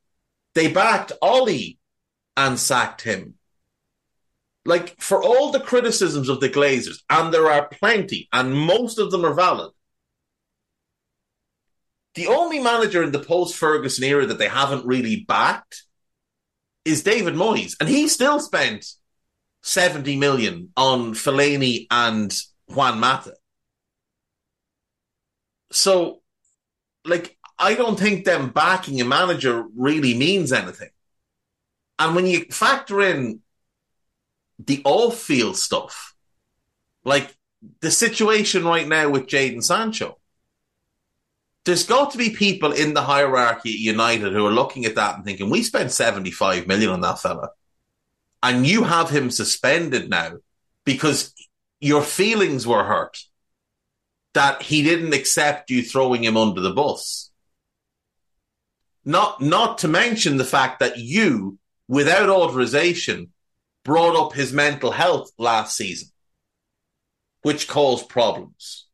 [SPEAKER 1] They backed Ollie and sacked him. Like for all the criticisms of the Glazers, and there are plenty, and most of them are valid. The only manager in the post Ferguson era that they haven't really backed is David Moyes, and he still spent 70 million on Fellaini and Juan Mata. So, like, I don't think them backing a manager really means anything. And when you factor in the off field stuff, like the situation right now with Jadon Sancho, there's got to be people in the hierarchy at United who are looking at that and thinking, we spent 75 million on that fella. And you have him suspended now because your feelings were hurt that he didn't accept you throwing him under the bus. Not, not to mention the fact that you, without authorization, brought up his mental health last season, which caused problems.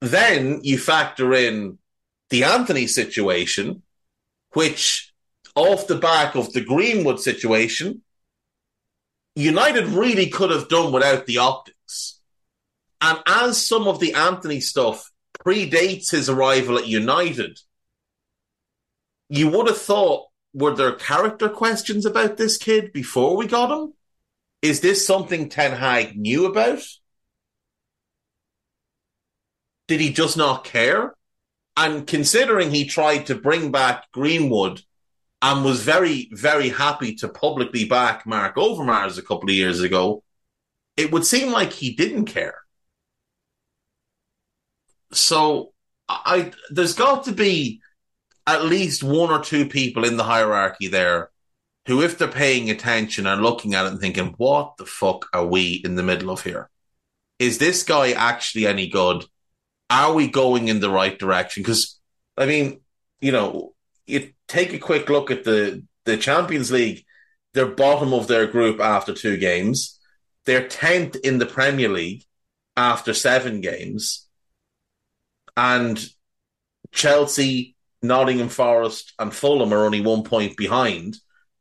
[SPEAKER 1] Then you factor in the Antony situation, which off the back of the Greenwood situation, United really could have done without the optics. And as some of the Antony stuff predates his arrival at United, you would have thought, were there character questions about this kid before we got him? Is this something Ten Hag knew about? Did he just not care? And considering he tried to bring back Greenwood and was very, very happy to publicly back Marc Overmars a couple of years ago, it would seem like he didn't care. So I there's got to be at least one or two people in the hierarchy there who, if they're paying attention, are looking at it and thinking, what the fuck are we in the middle of here? Is this guy actually any good? are we going in the right direction? Because I mean, you know, you take a quick look at the the Champions League. They're bottom of their group after two games. They're tenth in the Premier League after seven games, and Chelsea, Nottingham Forest, and Fulham are only one point behind,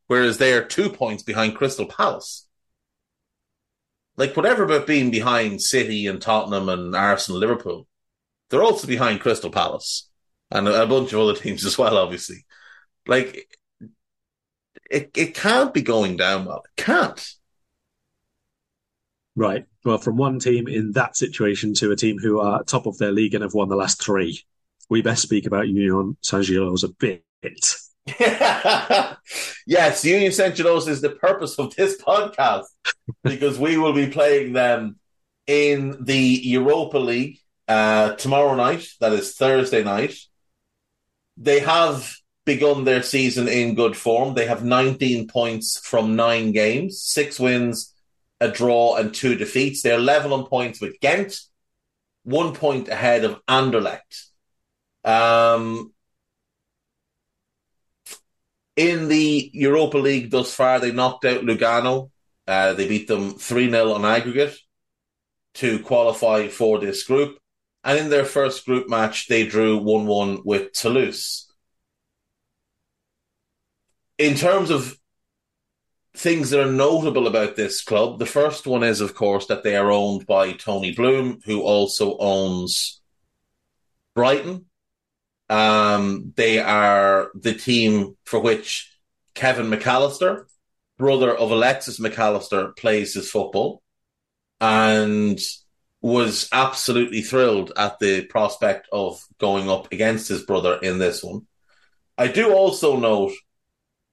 [SPEAKER 1] whereas they're two points behind Crystal Palace. Like whatever about being behind City and Tottenham and Arsenal, Liverpool, they're also behind Crystal Palace and a bunch of other [laughs] teams as well, obviously. Like, it, it can't be going down well. It can't.
[SPEAKER 2] Right. Well, from one team in that situation to a team who are top of their league and have won the last three, we best speak about Union Saint Gilloise a bit. [laughs]
[SPEAKER 1] yes, Union Saint Gilloise is the purpose of this podcast because we will be playing them in the Europa League uh, tomorrow night. That is Thursday night. They have begun their season in good form. They have 19 points from nine games, six wins, a draw, and two defeats. They're level on points with Ghent, one point ahead of Anderlecht. Um, in the Europa League thus far, they knocked out Lugano. Uh, they beat them 3 0 on aggregate to qualify for this group. And in their first group match, they drew 1 1 with Toulouse. In terms of things that are notable about this club, the first one is, of course, that they are owned by Tony Bloom, who also owns Brighton. Um, they are the team for which Kevin Mac Allister, brother of Alexis Mac Allister, plays his football. And was absolutely thrilled at the prospect of going up against his brother in this one. I do also note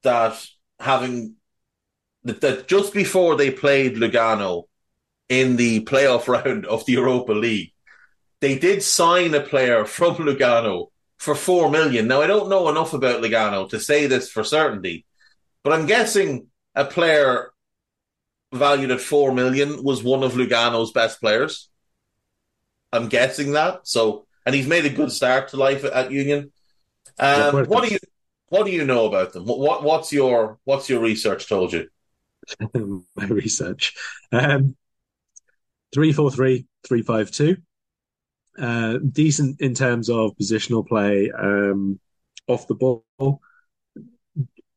[SPEAKER 1] that having that, that just before they played Lugano in the playoff [laughs] round of the Europa League, they did sign a player from Lugano for four million. Now I don't know enough about Lugano to say this for certainty, but I'm guessing a player valued at four million was one of Lugano's best players. I'm guessing that. So, and he's made a good start to life at Union. Um, what do you what do you know about them? What, what's your what's your research told you? [laughs]
[SPEAKER 2] My research, um, three four three three five two. Uh, decent in terms of positional play um, off the ball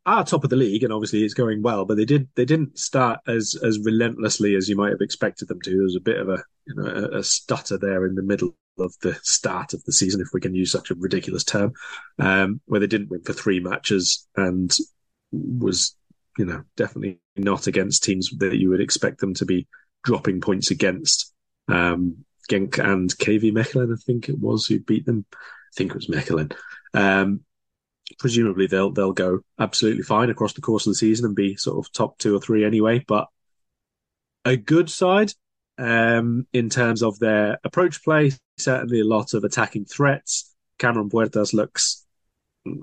[SPEAKER 2] are top of the league, and obviously it's going well. But they did they didn't start as as relentlessly as you might have expected them to. There was a bit of a you know a, a stutter there in the middle of the start of the season, if we can use such a ridiculous term, um, where they didn't win for three matches and was you know definitely not against teams that you would expect them to be dropping points against. Um, Genk and KV Mechelen, I think it was, who beat them. I think it was Mechelen. Um, presumably they'll they'll go absolutely fine across the course of the season and be sort of top two or three anyway. But a good side um, in terms of their approach play. Certainly a lot of attacking threats. Cameron Puertas looks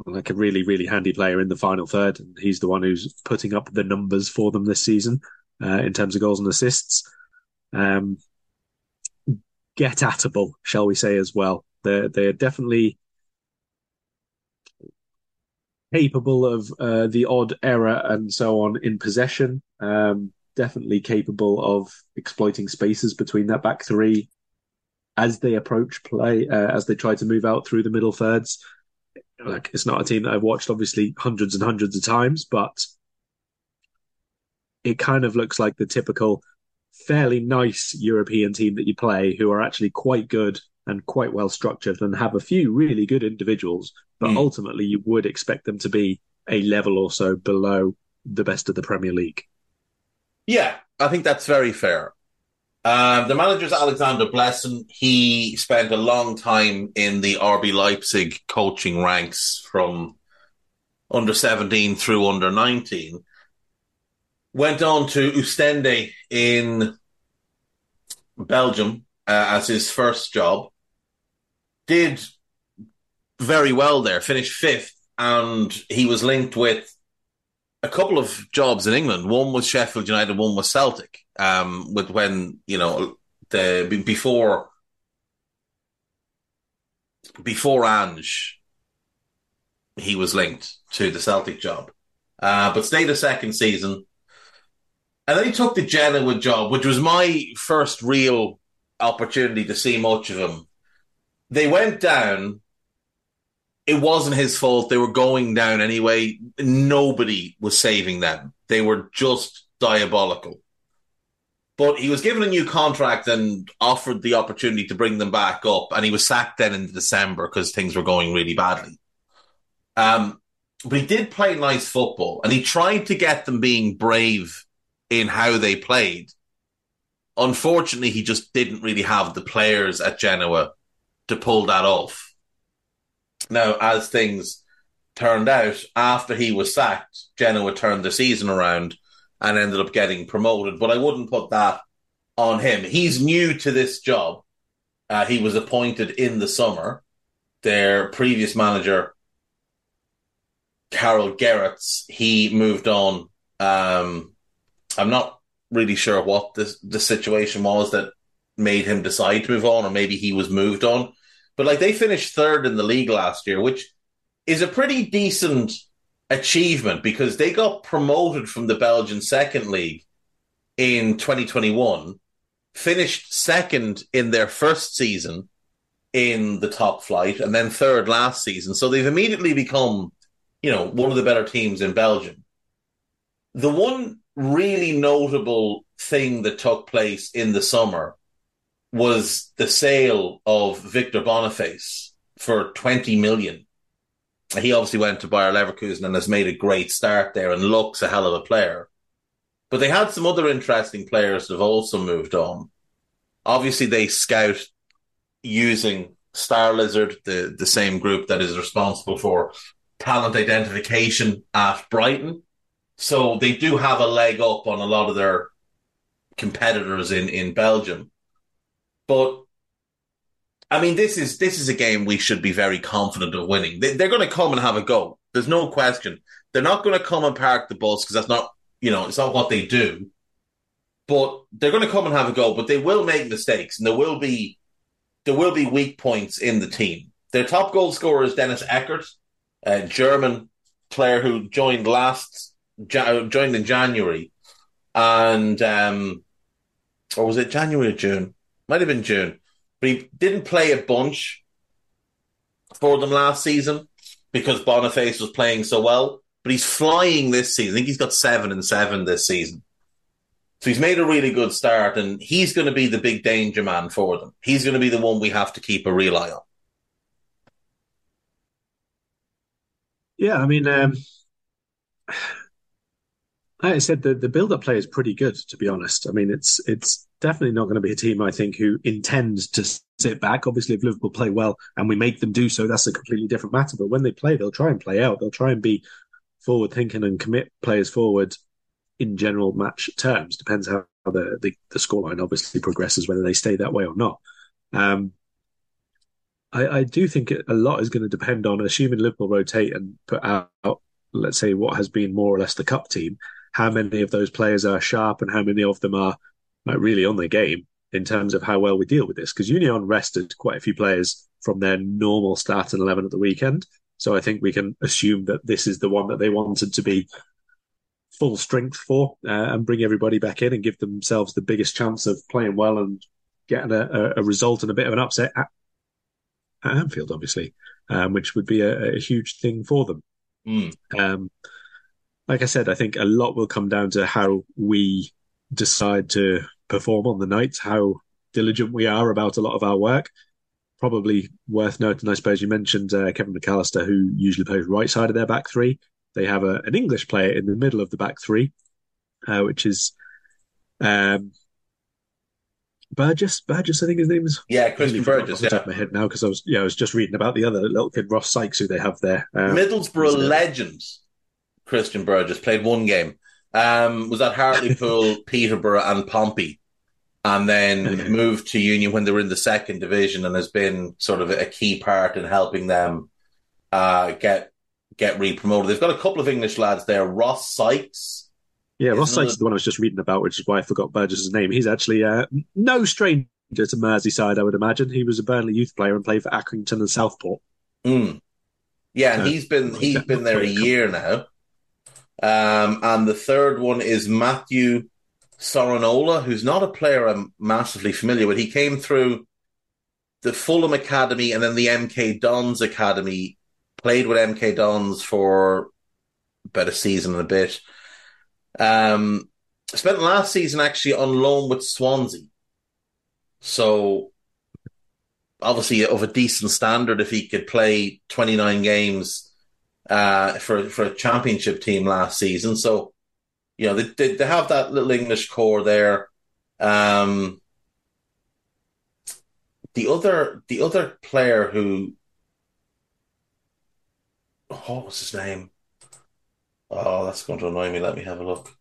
[SPEAKER 2] like a really really handy player in the final third, and he's the one who's putting up the numbers for them this season uh, in terms of goals and assists. Um, get atable, shall we say, as well. They're they're definitely capable of uh, the odd error and so on in possession. Um, definitely capable of exploiting spaces between that back three as they approach play, uh, as they try to move out through the middle thirds. Like it's not a team that I've watched obviously hundreds and hundreds of times, but it kind of looks like the typical fairly nice European team that you play who are actually quite good and quite well structured and have a few really good individuals, but mm. ultimately you would expect them to be a level or so below the best of the Premier League.
[SPEAKER 1] Yeah, I think that's very fair. Um, the manager's Alexander Blessin. He spent a long time in the RB Leipzig coaching ranks from under 17 through under 19. Went on to Oostende in Belgium uh, as his first job. Did very well there, finished fifth, and he was linked with a couple of jobs in England. One was Sheffield United, one was Celtic. Um, with when you know the before before Ange, he was linked to the Celtic job, uh, but stayed a second season. And then he took the Genoa job, which was my first real opportunity to see much of him. They went down it wasn't his fault. They were going down anyway. Nobody was saving them. They were just diabolical. But he was given a new contract and offered the opportunity to bring them back up. And he was sacked then in December because things were going really badly. Um, but he did play nice football and he tried to get them being brave in how they played. Unfortunately, he just didn't really have the players at Genoa to pull that off. Now, as things turned out, after he was sacked, Genoa turned the season around and ended up getting promoted. But I wouldn't put that on him. He's new to this job. Uh, he was appointed in the summer. Their previous manager, Karel Geraerts, he moved on. Um, I'm not really sure what the the situation was that made him decide to move on, or maybe he was moved on. But like they finished third in the league last year, which is a pretty decent achievement because they got promoted from the Belgian second league in 2021, finished second in their first season in the top flight, and then third last season. So they've immediately become, you know, one of the better teams in Belgium. The one really notable thing that took place in the summer was the sale of Victor Boniface for 20 million. He obviously went to Bayer Leverkusen and has made a great start there and looks a hell of a player. But they had some other interesting players that have also moved on. Obviously, they scout using Starlizard, the, the same group that is responsible for talent identification at Brighton. So they do have a leg up on a lot of their competitors in, in Belgium. But I mean, this is this is a game we should be very confident of winning. They, are going to come and have a go. There's no question. They're not going to come and park the bus because that's not you know it's not what they do. But they're going to come and have a go. But they will make mistakes, and there will be there will be weak points in the team. Their top goal scorer is Dennis Eckert, a German player who joined last joined in January, and um, or was it January or June? might have been June, but he didn't play a bunch for them last season because Boniface was playing so well. But he's flying this season. I think he's got seven and seven this season. So he's made a really good start, and he's going to be the big danger man for them. He's going to be the one we have to keep a real eye on.
[SPEAKER 2] Yeah, I mean, um, I said the, the build up play is pretty good, to be honest. I mean, it's it's definitely not going to be a team, I think, who intends to sit back. Obviously, if Liverpool play well and we make them do so, that's a completely different matter. But when they play, they'll try and play out. They'll try and be forward thinking and commit players forward in general match terms. Depends how the, the, the scoreline obviously progresses, whether they stay that way or not. Um, I, I do think a lot is going to depend on assuming Liverpool rotate and put out, let's say, what has been more or less the cup team how many of those players are sharp and how many of them are like, really on their game in terms of how well we deal with this. Because Union rested quite a few players from their normal start starting 11 at the weekend. So I think we can assume that this is the one that they wanted to be full strength for uh, and bring everybody back in and give themselves the biggest chance of playing well and getting a, a result and a bit of an upset at, at Anfield, obviously, um, which would be a, a, huge thing for them.
[SPEAKER 1] Mm.
[SPEAKER 2] Um, like I said, I think a lot will come down to how we decide to perform on the night, how diligent we are about a lot of our work. Probably worth noting, I suppose you mentioned uh, Kevin Mac Allister, who usually plays right side of their back three. They have a, an English player in the middle of the back three, uh, which is um, Burgess. Burgess, I think his name is.
[SPEAKER 1] Yeah, Christian Burgess.
[SPEAKER 2] Yeah. Top of my head now because I was yeah I was just reading about the other little kid Ross Sykes who they have there.
[SPEAKER 1] Um, Middlesbrough legends. Christian Burgess played one game. Um, was at Hartlepool, [laughs] Peterborough, and Pompey, and then [laughs] moved to Union when they were in the second division, and has been sort of a key part in helping them uh, get get re-promoted. They've got a couple of English lads there. Ross Sykes.
[SPEAKER 2] Yeah, Ross Sykes is the one I was just reading about, which is why I forgot Burgess's name. He's actually uh, no stranger to Merseyside, I would imagine. He was a Burnley youth player and played for Accrington and Southport.
[SPEAKER 1] Mm. Yeah, and he's been he's been there a year now. Um, and the third one is Matthew Sorinola, who's not a player I'm massively familiar with. He came through the Fulham Academy and then the MK Dons Academy, played with MK Dons for about a season and a bit. Um, spent last season actually on loan with Swansea. So obviously of a decent standard if he could play 29 games uh, for for a championship team last season. So, you know, they they, they have that little English core there. Um, the other the other player who what was his name? Oh, that's going to annoy me. Let me have a look.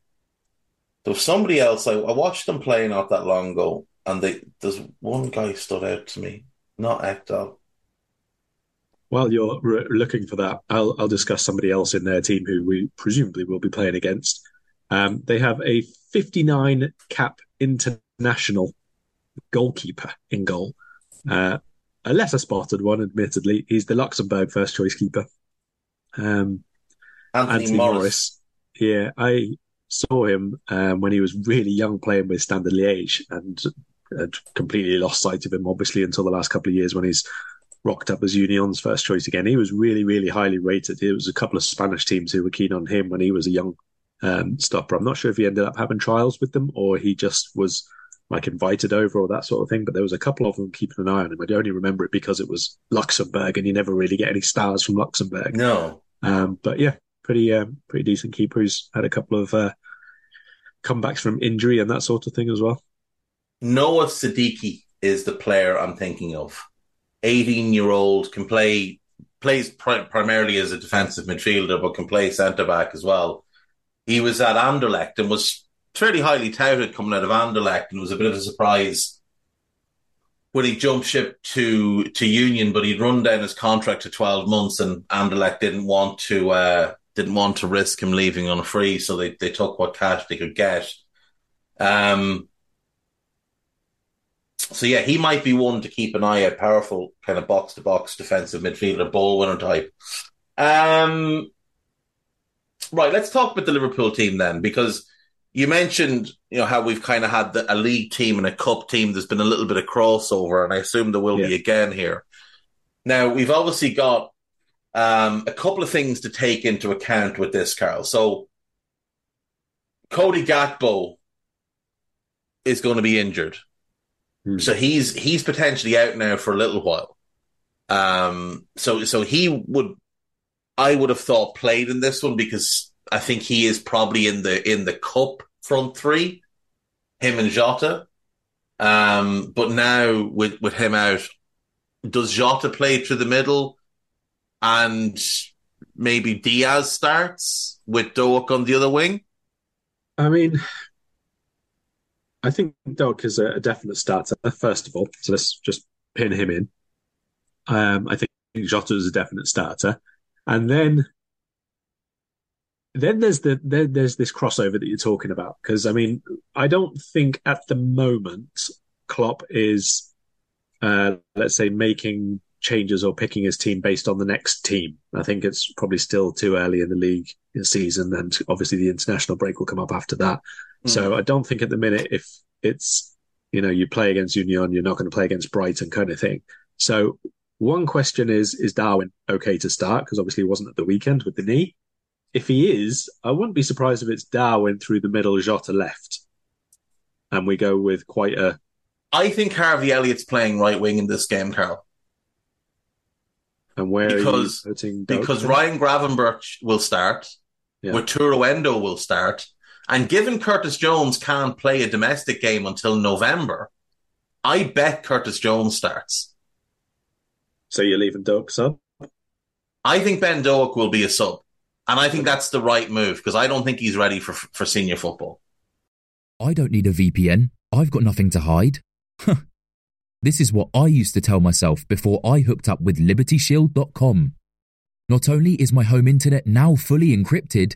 [SPEAKER 1] There was somebody else. I, I watched them play not that long ago, and they, there's one guy stood out to me. Not Ekdal.
[SPEAKER 2] While you're re- looking for that, I'll, I'll discuss somebody else in their team who we presumably will be playing against. Um, they have a 59 cap international goalkeeper in goal. Uh, a lesser spotted one, admittedly. He's the Luxembourg first choice keeper. Um,
[SPEAKER 1] Anthony, Anthony Moris. Moris.
[SPEAKER 2] Yeah, I saw him um, when he was really young playing with Standard Liège and had completely lost sight of him, obviously, until the last couple of years when he's rocked up as Union's first choice again. He was really, really highly rated. There was a couple of Spanish teams who were keen on him when he was a young um, stopper. I'm not sure if he ended up having trials with them or he just was like invited over or that sort of thing. But there was a couple of them keeping an eye on him. I only remember it because it was Luxembourg, and you never really get any stars from Luxembourg.
[SPEAKER 1] No.
[SPEAKER 2] Um, but yeah, pretty um, pretty decent keeper who's had a couple of uh, comebacks from injury and that sort of thing as well.
[SPEAKER 1] Noah Sadiki is the player I'm thinking of. 18 year old can play plays pri- primarily as a defensive midfielder, but can play centre back as well. He was at Anderlecht and was fairly highly touted coming out of Anderlecht, and was a bit of a surprise when he jumped ship to to Union. But he'd run down his contract to 12 months, and Anderlecht didn't want to uh, didn't want to risk him leaving on a free, so they they took what cash they could get. Um, so yeah, he might be one to keep an eye out. Powerful kind of box to box defensive midfielder, ball winner type. Um, right, let's talk about the Liverpool team then, because you mentioned you know how we've kind of had the, a league team and a cup team. There's been a little bit of crossover, and I assume there will yeah. be again here. Now we've obviously got um, a couple of things to take into account with this, Karl. So Cody Gakpo is going to be injured. Hmm. So he's he's potentially out now for a little while. Um, so so he would, I would have thought played in this one because I think he is probably in the in the cup front three, him and Jota. Um, but now with with him out, does Jota play through the middle, and maybe Diaz starts with Doak on the other wing?
[SPEAKER 2] I mean, I think Doak is a, definite starter. First of all, so let's just pin him in. Um, I think Jota is a definite starter, and then then there's the there, there's this crossover that you're talking about because I mean I don't think at the moment Klopp is uh, let's say making changes or picking his team based on the next team. I think it's probably still too early in the league season, and obviously the international break will come up after that. Mm. So I don't think at the minute if it's you know you play against Union, you're not going to play against Brighton kind of thing. So one question is is Darwin okay to start because obviously he wasn't at the weekend with the knee. If he is, I wouldn't be surprised if it's Darwin through the middle, Jota left, and we go with quite a.
[SPEAKER 1] I think Harvey Elliott's playing right wing in this game, Karl.
[SPEAKER 2] And where
[SPEAKER 1] because because Ryan Gravenberch will start, yeah. Wataru Endo will start, and given Curtis Jones can't play a domestic game until November, I bet Curtis Jones starts.
[SPEAKER 2] So you're leaving Doak sub?
[SPEAKER 1] I think Ben Doak will be a sub, and I think that's the right move because I don't think he's ready for for senior football.
[SPEAKER 4] I don't need a VPN. I've got nothing to hide. This is what I used to tell myself before I hooked up with LibertyShield.com. Not only is my home internet now fully encrypted,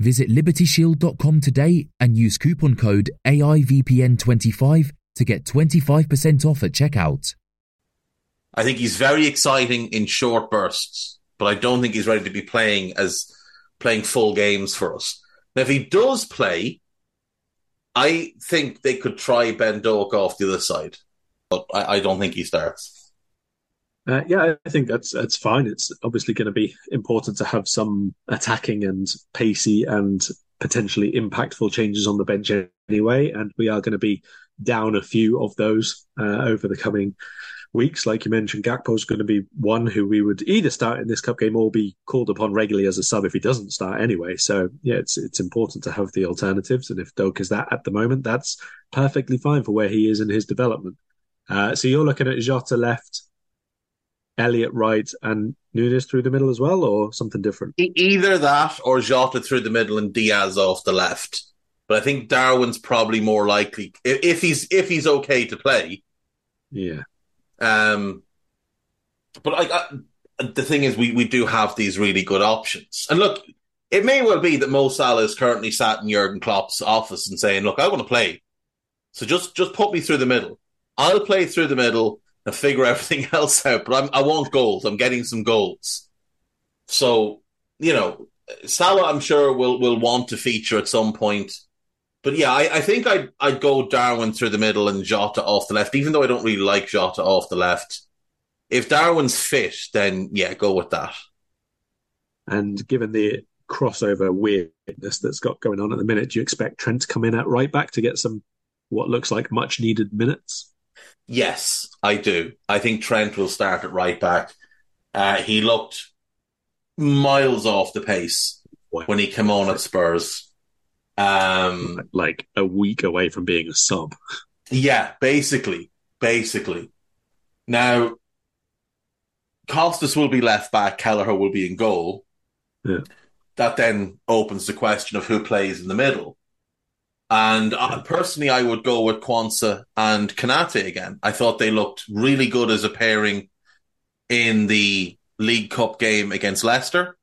[SPEAKER 4] Visit libertyshield.com today and use coupon code AIVPN25 to get 25% off at checkout.
[SPEAKER 1] I think he's very exciting in short bursts, but I don't think he's ready to be playing as playing full games for us. Now, if he does play, I think they could try Ben Doak off the other side, but I, I don't think he starts.
[SPEAKER 2] Uh, yeah, I think that's that's fine. It's obviously going to be important to have some attacking and pacey and potentially impactful changes on the bench anyway, and we are going to be down a few of those uh, over the coming weeks. Like you mentioned, Gakpo is going to be one who we would either start in this cup game or be called upon regularly as a sub if he doesn't start anyway. So yeah, it's it's important to have the alternatives, and if Doak is that at the moment, that's perfectly fine for where he is in his development. Uh, so you're looking at Jota left. Elliott right and Nunez through the middle as well, or something different?
[SPEAKER 1] Either that or Jota through the middle and Diaz off the left. But I think Darwin's probably more likely if he's if he's okay to play.
[SPEAKER 2] Yeah.
[SPEAKER 1] Um. But I, the thing is, we we do have these really good options. And look, it may well be that Mo Salah is currently sat in Jurgen Klopp's office and saying, "Look, I want to play, so just just put me through the middle. I'll play through the middle and figure [laughs] everything else out. But I'm, I want goals. I'm getting some goals. So, you know, Salah, I'm sure will will want to feature at some point. But yeah, I, I think I'd I'd go Darwin through the middle and Jota off the left, even though I don't really like Jota off the left. If Darwin's fit, then yeah, go with that.
[SPEAKER 2] And given the crossover weirdness that's got going on at the minute, do you expect Trent to come in at right back to get some what looks like much needed minutes?
[SPEAKER 1] Yes, I do. I think Trent will start at right back. Uh, he looked miles off the pace when he came on at Spurs. Um,
[SPEAKER 2] like a week away from being a sub.
[SPEAKER 1] Yeah, basically, basically. Now, Costas will be left back. Kelleher will be in goal.
[SPEAKER 2] Yeah.
[SPEAKER 1] That then opens the question of who plays in the middle. And uh, personally, I would go with Quansah and Konate again. I thought they looked really good as a pairing in the League Cup game against Leicester.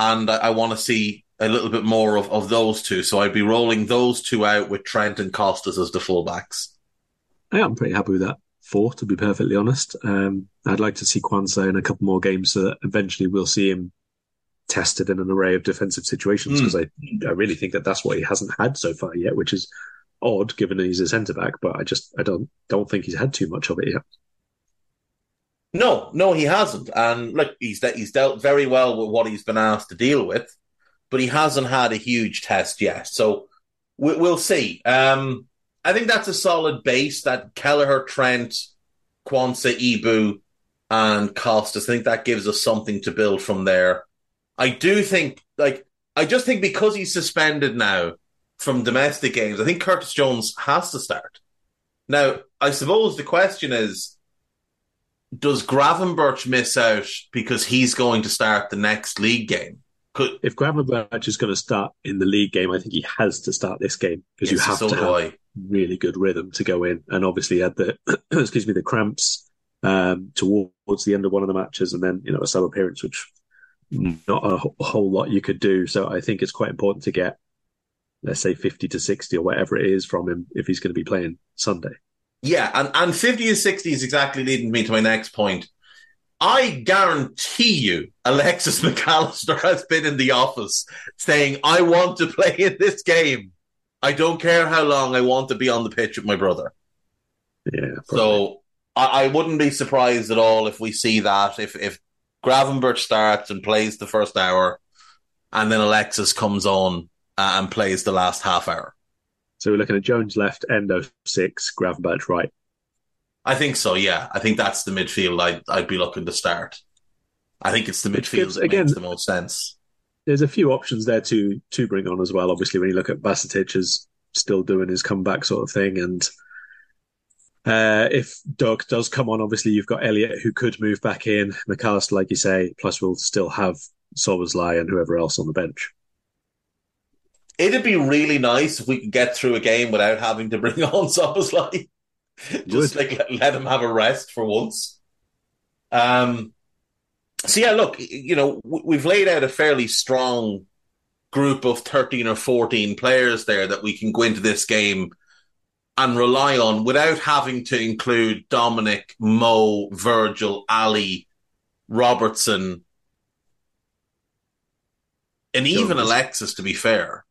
[SPEAKER 1] And I, I want to see a little bit more of, of those two. So I'd be rolling those two out with Trent and Costas as the fullbacks.
[SPEAKER 2] Yeah, I'm pretty happy with that. Four, to be perfectly honest. Um, I'd like to see Quansah in a couple more games so that eventually we'll see him tested in an array of defensive situations because mm. I, I really think that that's what he hasn't had so far yet, which is odd given that he's a centre back. But I just I don't don't think he's had too much of it yet.
[SPEAKER 1] No, no, he hasn't, and look, he's he's dealt very well with what he's been asked to deal with, but he hasn't had a huge test yet. So we, will see. Um, I think that's a solid base. That Kelleher, Trent, Quansah, Ibou, and Costas. I think that gives us something to build from there. I do think, like, I just think because he's suspended now from domestic games, I think Curtis Jones has to start. Now, I suppose the question is, does Gravenberch miss out because he's going to start the next league game?
[SPEAKER 2] Could, if Gravenberch is going to start in the league game, I think he has to start this game because yes, you have so to have I. really good rhythm to go in. And obviously, had the [clears throat] excuse me the cramps um, towards the end of one of the matches, and then you know a sub appearance, which not a, whole lot you could do. So I think it's quite important to get, let's say, 50 to 60 or whatever it is from him if he's going to be playing Sunday.
[SPEAKER 1] Yeah, and, and 50 to 60 is exactly leading me to my next point. I guarantee you, Alexis [laughs] Mac Allister has been in the office saying, I want to play in this game. I don't care how long, I want to be on the pitch with my brother.
[SPEAKER 2] Yeah.
[SPEAKER 1] Probably. So I, I, wouldn't be surprised at all if we see that. If if Gravenberch starts and plays the first hour, and then Alexis comes on uh, and plays the last half hour.
[SPEAKER 2] So we're looking at Jones left, Endo six, Gravenberch right.
[SPEAKER 1] I think so. Yeah, I think that's the midfield. I'd I'd be looking to start. I think it's the midfield that again, makes the most sense.
[SPEAKER 2] There's a few options there to to bring on as well. Obviously, when you look at Bajcetic as still doing his comeback sort of thing, and uh, if Doug does come on, obviously you've got Elliot who could move back in, Mac Allister, like you say, plus we'll still have Szoboszlai and whoever else on the bench.
[SPEAKER 1] It'd be really nice if we could get through a game without having to bring [laughs] on Szoboszlai. Just like let, let, him have a rest for once. Um, so yeah, look, you know, we've laid out a fairly strong group of 13 or 14 players there that we can go into this game and rely on without having to include Dominic, Mo, Virgil, Ali, Robertson, and even Alexis, to be fair.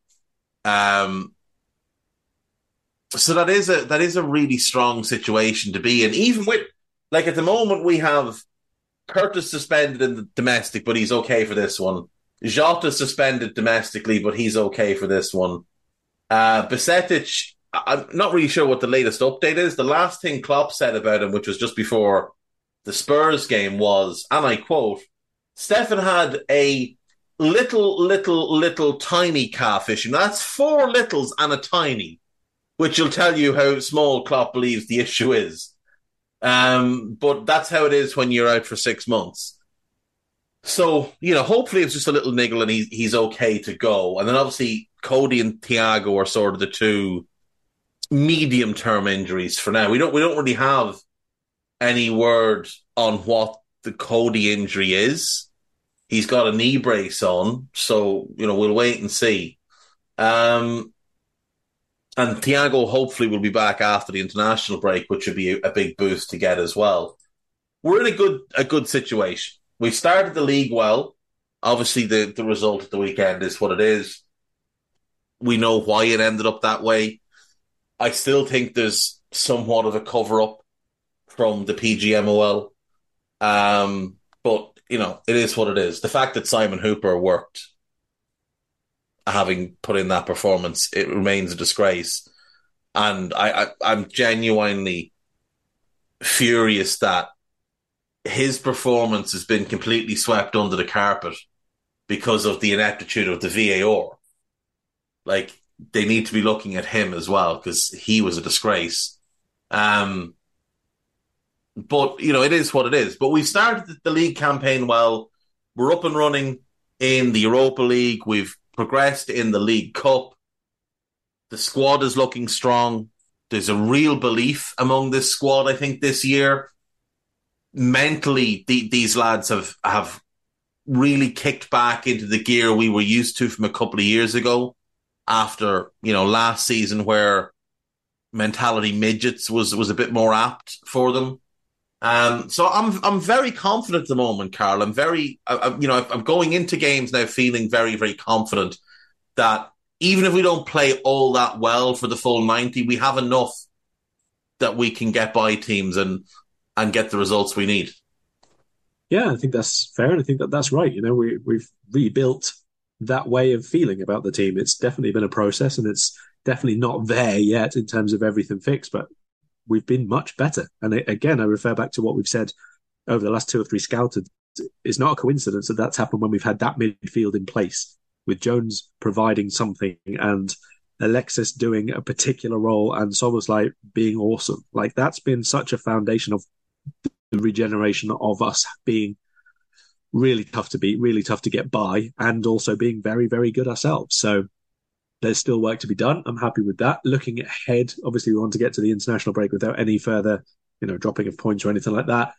[SPEAKER 1] Um, so that is a that is a really strong situation to be in. Even with like at the moment we have Curtis suspended in the domestic, but he's okay for this one. Jota suspended domestically, but he's okay for this one. Uh Bajcetic I'm not really sure what the latest update is. The last thing Klopp said about him, which was just before the Spurs game, was, and I quote, Stefan had a little, little, little tiny calf issue. Now, that's four littles and a tiny, which will tell you how small Klopp believes the issue is. Um, but that's how it is when you're out for six months. So, you know, hopefully it's just a little niggle and he, he's okay to go. And then obviously Cody and Thiago are sort of the two medium term injuries for now. We don't we don't really have any word on what the Cody injury is. He's got a knee brace on, so you know we'll wait and see. Um, and Thiago hopefully will be back after the international break, which would be a, a big boost to get as well. We're in a good a good situation. We've started the league well. Obviously, the the result at the weekend is what it is. We know why it ended up that way. I still think there's somewhat of a cover up from the PGMOL. Um, but you know, it is what it is. The fact that Simon Hooper worked, having put in that performance, it remains a disgrace. And I, I am genuinely furious that his performance has been completely swept under the carpet because of the ineptitude of the VAR. Like they need to be looking at him as well because he was a disgrace. Um, but you know, it is what it is. But we've started the league campaign well. We're up and running in the Europa League. We've progressed in the League Cup. The squad is looking strong. There's a real belief among this squad, I think, this year. Mentally, the, these lads have, have really kicked back into the gear we were used to from a couple of years ago after, you know, last season where mentality midgets was, was a bit more apt for them. Um, so I'm I'm very confident at the moment, Karl. I'm very, I, you know, I'm going into games now feeling very very confident that even if we don't play all that well for the full ninety, we have enough that we can get by teams and and get the results we need.
[SPEAKER 2] Yeah, I think that's fair, and I think that that's right. You know, we we've rebuilt that way of feeling about the team. It's definitely been a process, and it's definitely not there yet in terms of everything fixed, but we've been much better. And again, I refer back to what we've said over the last two or three scouted. It's not a coincidence that that's happened when we've had that midfield in place with Jones providing something and Alexis doing a particular role and Szoboszlai being awesome. Like that's been such a foundation of the regeneration of us being really tough to beat, really tough to get by, and also being very, very good ourselves. So there's still work to be done. I'm happy with that. Looking ahead, obviously, we want to get to the international break without any further, you know, dropping of points or anything like that.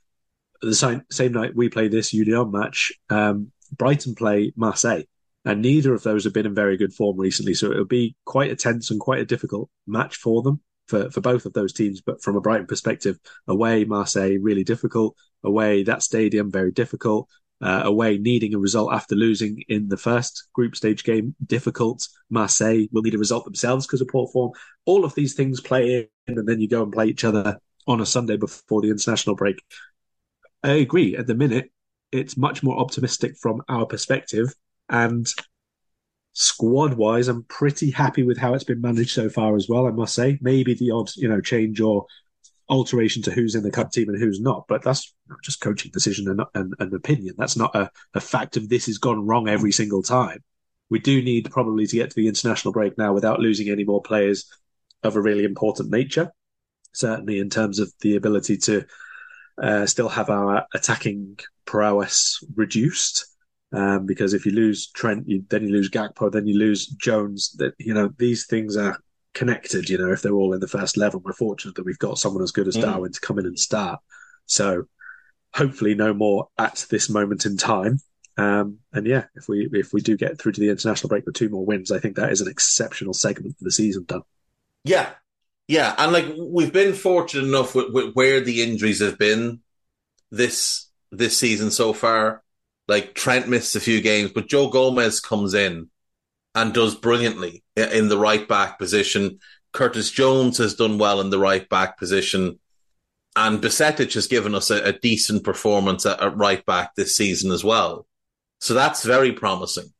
[SPEAKER 2] The same, same night we play this Union match, um, Brighton play Marseille, and neither of those have been in very good form recently. So it'll be quite a tense and quite a difficult match for them, for, for both of those teams. But from a Brighton perspective, away Marseille really difficult, away that stadium very difficult uh, away needing a result after losing in the first group stage game. Difficult. Marseille will need a result themselves because of poor form. All of these things play in, and then you go and play each other on a Sunday before the international break. I agree. At the minute, it's much more optimistic from our perspective. And squad wise, I'm pretty happy with how it's been managed so far as well. I must say, maybe the odd, you know, change or alteration to who's in the cup team and who's not. But that's just coaching decision and, and, and opinion. That's not a, a fact of this has gone wrong every single time. We do need probably to get to the international break now without losing any more players of a really important nature. Certainly in terms of the ability to uh, still have our attacking prowess reduced. Um, because if you lose Trent, you, then you lose Gakpo, then you lose Jones. That you know these things are connected. You know, if they're all in the first level, we're fortunate that we've got someone as good as mm. Darwin to come in and start. So hopefully, no more at this moment in time. Um, and yeah, if we if we do get through to the international break with two more wins, I think that is an exceptional segment for the season done.
[SPEAKER 1] Yeah, yeah, and like we've been fortunate enough with, with where the injuries have been this this season so far. Like Trent missed a few games, but Joe Gomez comes in and does brilliantly in the right back position. Curtis Jones has done well in the right back position. And Bajcetic has given us a, a decent performance at, at, right back this season as well. So that's very promising.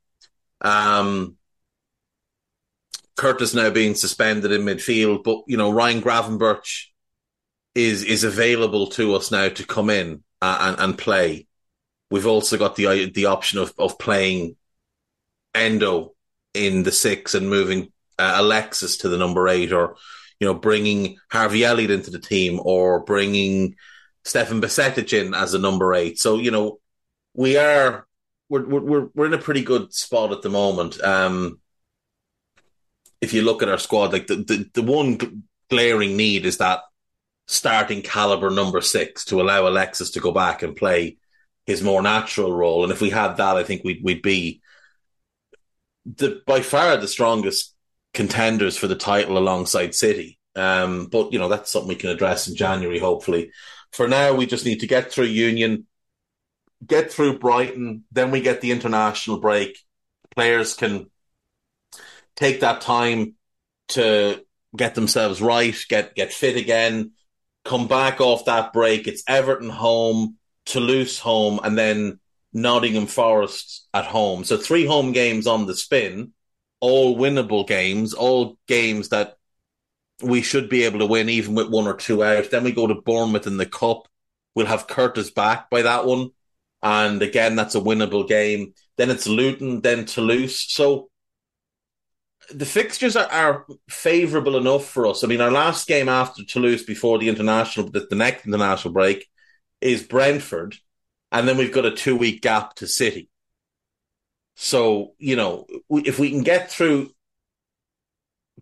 [SPEAKER 1] Um, Curtis now being suspended in midfield, but you know Ryan Gravenberch is is available to us now to come in uh, and, and play. We've also got the the option of of playing Endo in the six and moving uh, Alexis to the number eight, or you know, bringing Harvey Elliott into the team, or bringing Stefan Bajcetic in as a number eight. So you know, we are we're we're we're in a pretty good spot at the moment. Um, if you look at our squad, like the the, the one glaring need is that starting caliber number six to allow Alexis to go back and play his more natural role. And if we had that, I think we'd we'd be the by far the strongest contenders for the title alongside City. Um, but you know that's something we can address in January, hopefully. For now, we just need to get through Union, get through Brighton, then we get the international break. Players can take that time to get themselves right, get get fit again, come back off that break. It's Everton home, Toulouse home, and then Nottingham Forest at home. So three home games on the spin, all winnable games, all games that we should be able to win even with one or two out. Then we go to Bournemouth in the cup. We'll have Curtis back by that one. And again, that's a winnable game. Then it's Luton, then Toulouse. So the fixtures are, are favourable enough for us. I mean, our last game after Toulouse before the international, the, the next international break is Brentford and then we've got a two week gap to City. So you know, if we can get through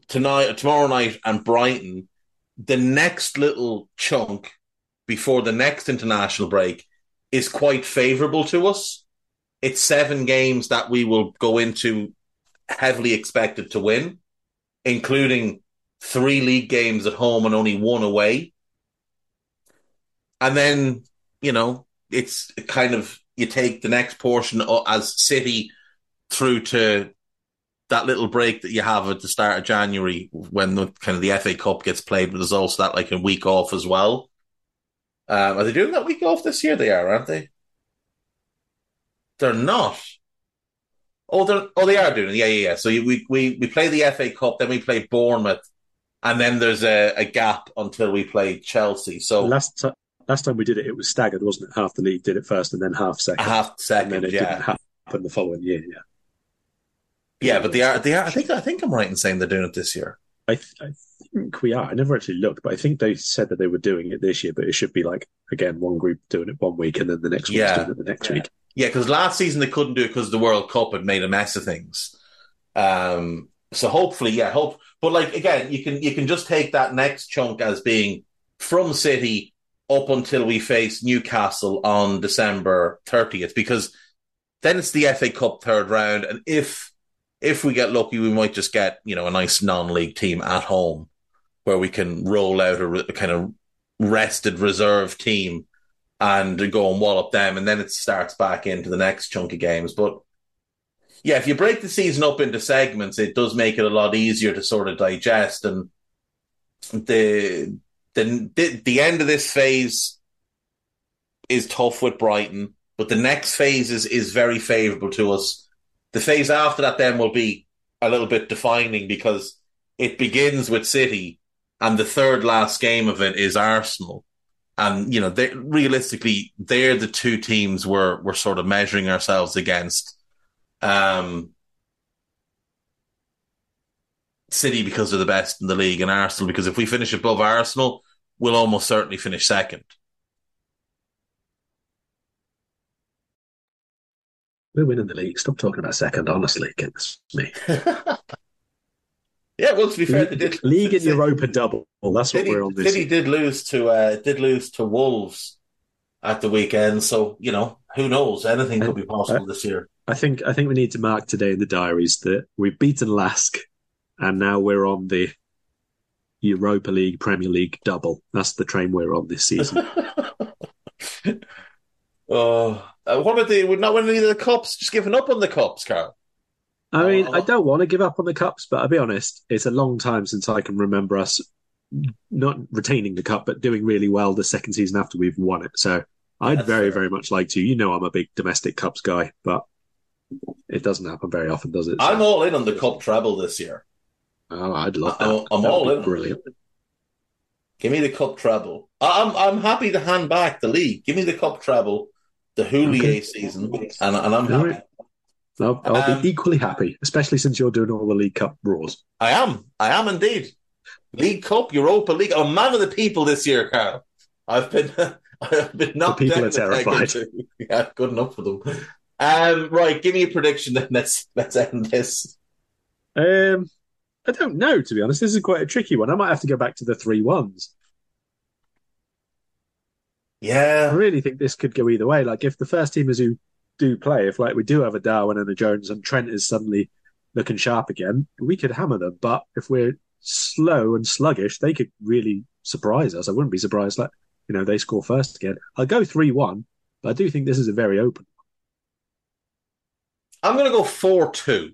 [SPEAKER 1] tonight, tomorrow night, and Brighton, the next little chunk before the next international break is quite favourable to us. It's seven games that we will go into heavily expected to win, including three league games at home and only one away. And then, you know, it's kind of you take the next portion as City through to that little break that you have at the start of January when the kind of the FA Cup gets played, but there's also that like a week off as well. Um, are they doing that week off this year? They are, aren't they? They're not. Oh, they're oh they are doing it. Yeah, yeah, yeah. So we we we play the FA Cup, then we play Bournemouth, and then there's a, a gap until we play Chelsea. So
[SPEAKER 2] last t- last time we did it, it was staggered, wasn't it? Half the league did it first, and then half second.
[SPEAKER 1] Half second,
[SPEAKER 2] and then it
[SPEAKER 1] yeah.
[SPEAKER 2] didn't happen the following year. Yeah.
[SPEAKER 1] Yeah, but they are. They are. I think. I think I'm right in saying they're doing it this year.
[SPEAKER 2] I, th- I think we are. I never actually looked, but I think they said that they were doing it this year. But it should be like again, one group doing it one week, and then the next
[SPEAKER 1] Yeah.
[SPEAKER 2] doing it the next
[SPEAKER 1] Yeah.
[SPEAKER 2] week.
[SPEAKER 1] Yeah, because last season they couldn't do it because the World Cup had made a mess of things. Um, so hopefully, yeah, hope. But like again, you can you can just take that next chunk as being from City up until we face Newcastle on December thirtieth, because then it's the FA Cup third round, and if if we get lucky, we might just get you know a nice non-league team at home where we can roll out a, re- a kind of rested reserve team and go and wallop them, and then it starts back into the next chunk of games. But yeah, if you break the season up into segments, it does make it a lot easier to sort of digest. And the the the, end of this phase is tough with Brighton, but the next phase is is very favourable to us. The phase after that then will be a little bit defining because it begins with City, and the third last game of it is Arsenal and you know they realistically they're the two teams we're we're sort of measuring ourselves against um City because they're the best in the league and Arsenal because if we finish above Arsenal we'll almost certainly finish second
[SPEAKER 2] We're winning the league. Stop talking about second. Honestly, goodness me. [laughs]
[SPEAKER 1] yeah well to be fair they did
[SPEAKER 2] league and Europa double. Well, that's what
[SPEAKER 1] City,
[SPEAKER 2] we're on this.
[SPEAKER 1] City
[SPEAKER 2] year.
[SPEAKER 1] did lose to uh did lose to Wolves at the weekend so you know who knows anything could be possible this year
[SPEAKER 2] I think I think we need to mark today in the diaries that we've beaten LASK, and now we're on the Europa League, Premier League double. That's the train we're on this season. [laughs]
[SPEAKER 1] Oh, uh, what about the? We're not winning the cups. Just giving up on the cups, Karl.
[SPEAKER 2] I mean,
[SPEAKER 1] Oh.
[SPEAKER 2] I don't want to give up on the cups, but I'll be honest, it's a long time since I can remember us not retaining the cup, but doing really well the second season after we've won it. So I'd
[SPEAKER 1] That's
[SPEAKER 2] very,
[SPEAKER 1] fair.
[SPEAKER 2] very much like to. You know, I'm a big domestic cups guy, but it doesn't happen very often, does it? So-
[SPEAKER 1] I'm all in on the cup treble this year.
[SPEAKER 2] Oh, I'd love that.
[SPEAKER 1] I'm, I'm all in.
[SPEAKER 2] Brilliant.
[SPEAKER 1] Give me the cup treble. I'm I'm happy to hand back the league. Give me the cup treble, the Houllier
[SPEAKER 2] Okay.
[SPEAKER 1] season, and, and I'm
[SPEAKER 2] All
[SPEAKER 1] happy.
[SPEAKER 2] right. I'll, I'll
[SPEAKER 1] Um,
[SPEAKER 2] be equally happy, especially since you're doing all the League Cup draws.
[SPEAKER 1] I am. I am indeed. League Cup, Europa League. I'm man of the people this year, Karl. I've been [laughs] I've been knocked
[SPEAKER 2] people
[SPEAKER 1] down
[SPEAKER 2] are terrified. [laughs]
[SPEAKER 1] Yeah, good enough for them. Um, right, give me a prediction then. [laughs] Let's let's end this.
[SPEAKER 2] Um, I don't know, to be honest. This is quite a tricky one. I might have to go back to the three ones.
[SPEAKER 1] Yeah, I
[SPEAKER 2] really think this could go either way. Like if the first teamers who do play, if like we do have a Darwin and a Jones and Trent is suddenly looking sharp again, we could hammer them. But if we're slow and sluggish, they could really surprise us. I wouldn't be surprised like you know they score first again. I'll go three one, but I do think this is a very open. one.
[SPEAKER 1] I'm going to go four two.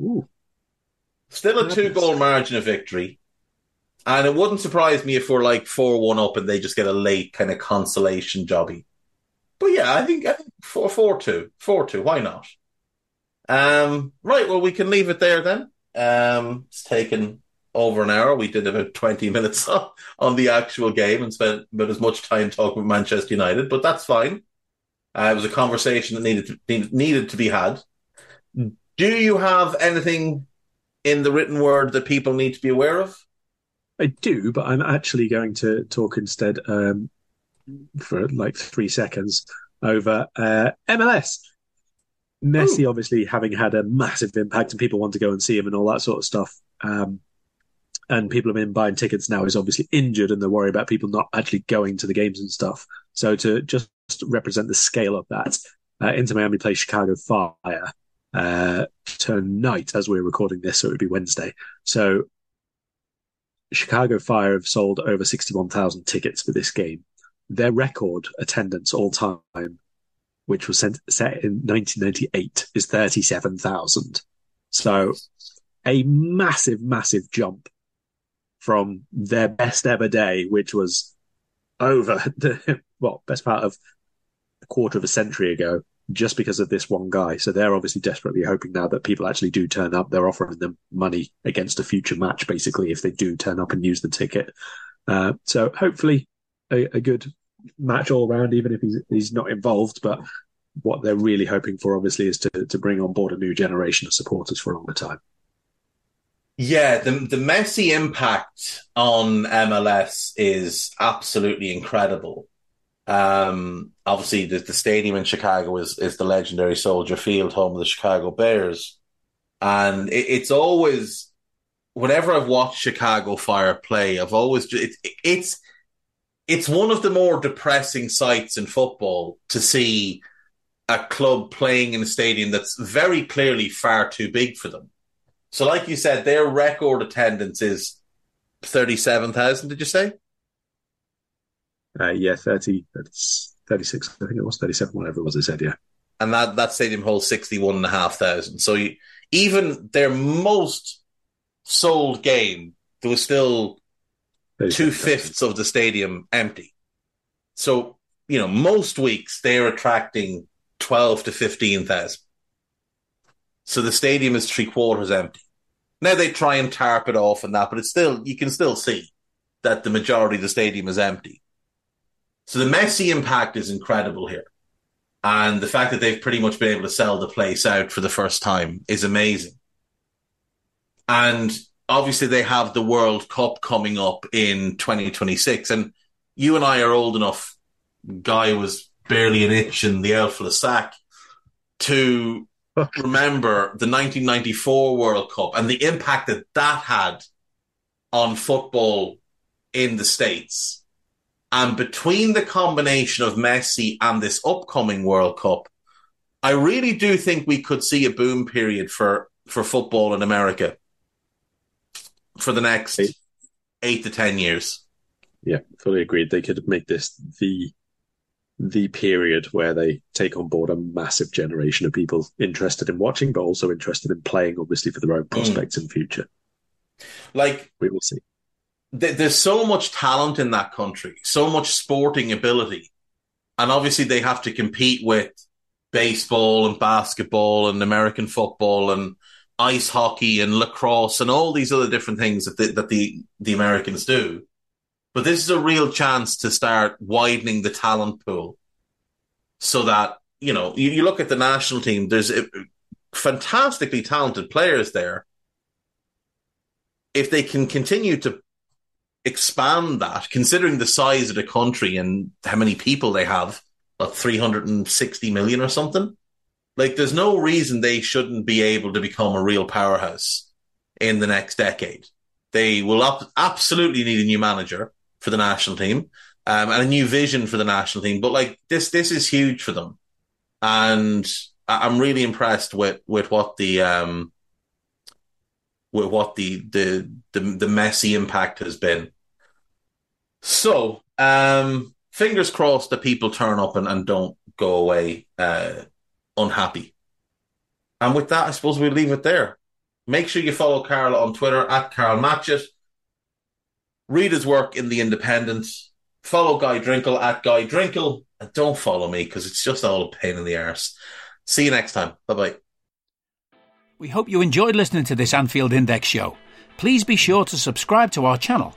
[SPEAKER 2] Ooh,
[SPEAKER 1] Still a two goal margin of victory. And it wouldn't surprise me if we're like 4 1 up and they just get a late kind of consolation jobby. But yeah, I think, I think 4 4 2. 4 2. Why not? Um, right. Well, we can leave it there then. Um, it's taken over an hour. We did about 20 [laughs] minutes on the actual game and spent about as much time talking with Manchester United, but that's fine. Uh, it was a conversation that needed to, needed to be had. Do you have anything in the written word that people need to be aware of?
[SPEAKER 2] I do, but I'm actually going to talk instead um, for like three seconds over uh, MLS. Messi, obviously, having had a massive impact, and people want to go and see him and all that sort of stuff. um, and people have been buying tickets now is obviously injured and they're worried about people not actually going to the games and stuff. So to just represent the scale of that, uh, Inter Miami plays Chicago Fire uh, tonight as we're recording this, so it would be Wednesday. So Chicago Fire have sold over 61,000 tickets for this game. Their record attendance all time, which was set, set in 1998, is 37,000. So a massive, massive jump from their best ever day, which was over [laughs] the well, best part of a quarter of a century ago, just because of this one guy. So they're obviously desperately hoping now that people actually do turn up. They're offering them money against a future match, basically, if they do turn up and use the ticket. Uh, so hopefully a, a, good match all around, even if he's, he's not involved. But what they're really hoping for, obviously, is to, to bring on board a new generation of supporters for a longer time.
[SPEAKER 1] Yeah, the the Messi impact on MLS is absolutely incredible. Um, obviously, the, the stadium in Chicago is is the legendary Soldier Field, home of the Chicago Bears, and it, it's always whenever I've watched Chicago Fire play, I've always it, it's it's one of the more depressing sights in football to see a club playing in a stadium that's very clearly far too big for them so, like you said, their record attendance is 37,000, did you say?
[SPEAKER 2] Uh, yeah, 30, 36, I think it was 37, whatever it was, they said, yeah.
[SPEAKER 1] And that, that stadium holds 61,500. So, you, even their most sold game, there was still two fifths of the stadium empty. So, you know, most weeks they're attracting 12 to 15,000. So the stadium is three quarters empty. Now they try and tarp it off and that, but it's still you can still see that the majority of the stadium is empty. So the Messi impact is incredible here. And the fact that they've pretty much been able to sell the place out for the first time is amazing. And obviously they have the World Cup coming up in 2026. And you and I are old enough, Guy was barely an itch in the elf for the sack, to [laughs] remember the 1994 World Cup and the impact that that had on football in the States. And between the combination of Messi and this upcoming World Cup, I really do think we could see a boom period for, for football in America for the next eight, eight to 10 years.
[SPEAKER 2] Yeah, fully agreed. They could make this the the period where they take on board a massive generation of people interested in watching, but also interested in playing, obviously, for their own mm. prospects mm. in future.
[SPEAKER 1] Like,
[SPEAKER 2] we will see.
[SPEAKER 1] Th- there's so much talent in that country, so much sporting ability. And obviously, they have to compete with baseball and basketball and American football and ice hockey and lacrosse and all these other different things that the, that the, the Americans do. But this is a real chance to start widening the talent pool so that, you know, you, you look at the national team, there's fantastically talented players there. If they can continue to expand that, considering the size of the country and how many people they have, about 360 million or something, like there's no reason they shouldn't be able to become a real powerhouse in the next decade. They will absolutely need a new manager for the national team um, and a new vision for the national team. But like this, this is huge for them, and I'm really impressed with with what the um, with what the the the, the Messi impact has been. So, um, fingers crossed that people turn up and, and don't go away uh, unhappy. And with that, I suppose we leave it there. Make sure you follow Karl on Twitter at Karl Matchett. Read his work in The Independent. Follow Guy Drinkle at Guy Drinkle. And don't follow me because it's just all a pain in the arse. See you next time. Bye bye.
[SPEAKER 3] We hope you enjoyed listening to this Anfield Index show. Please be sure to subscribe to our channel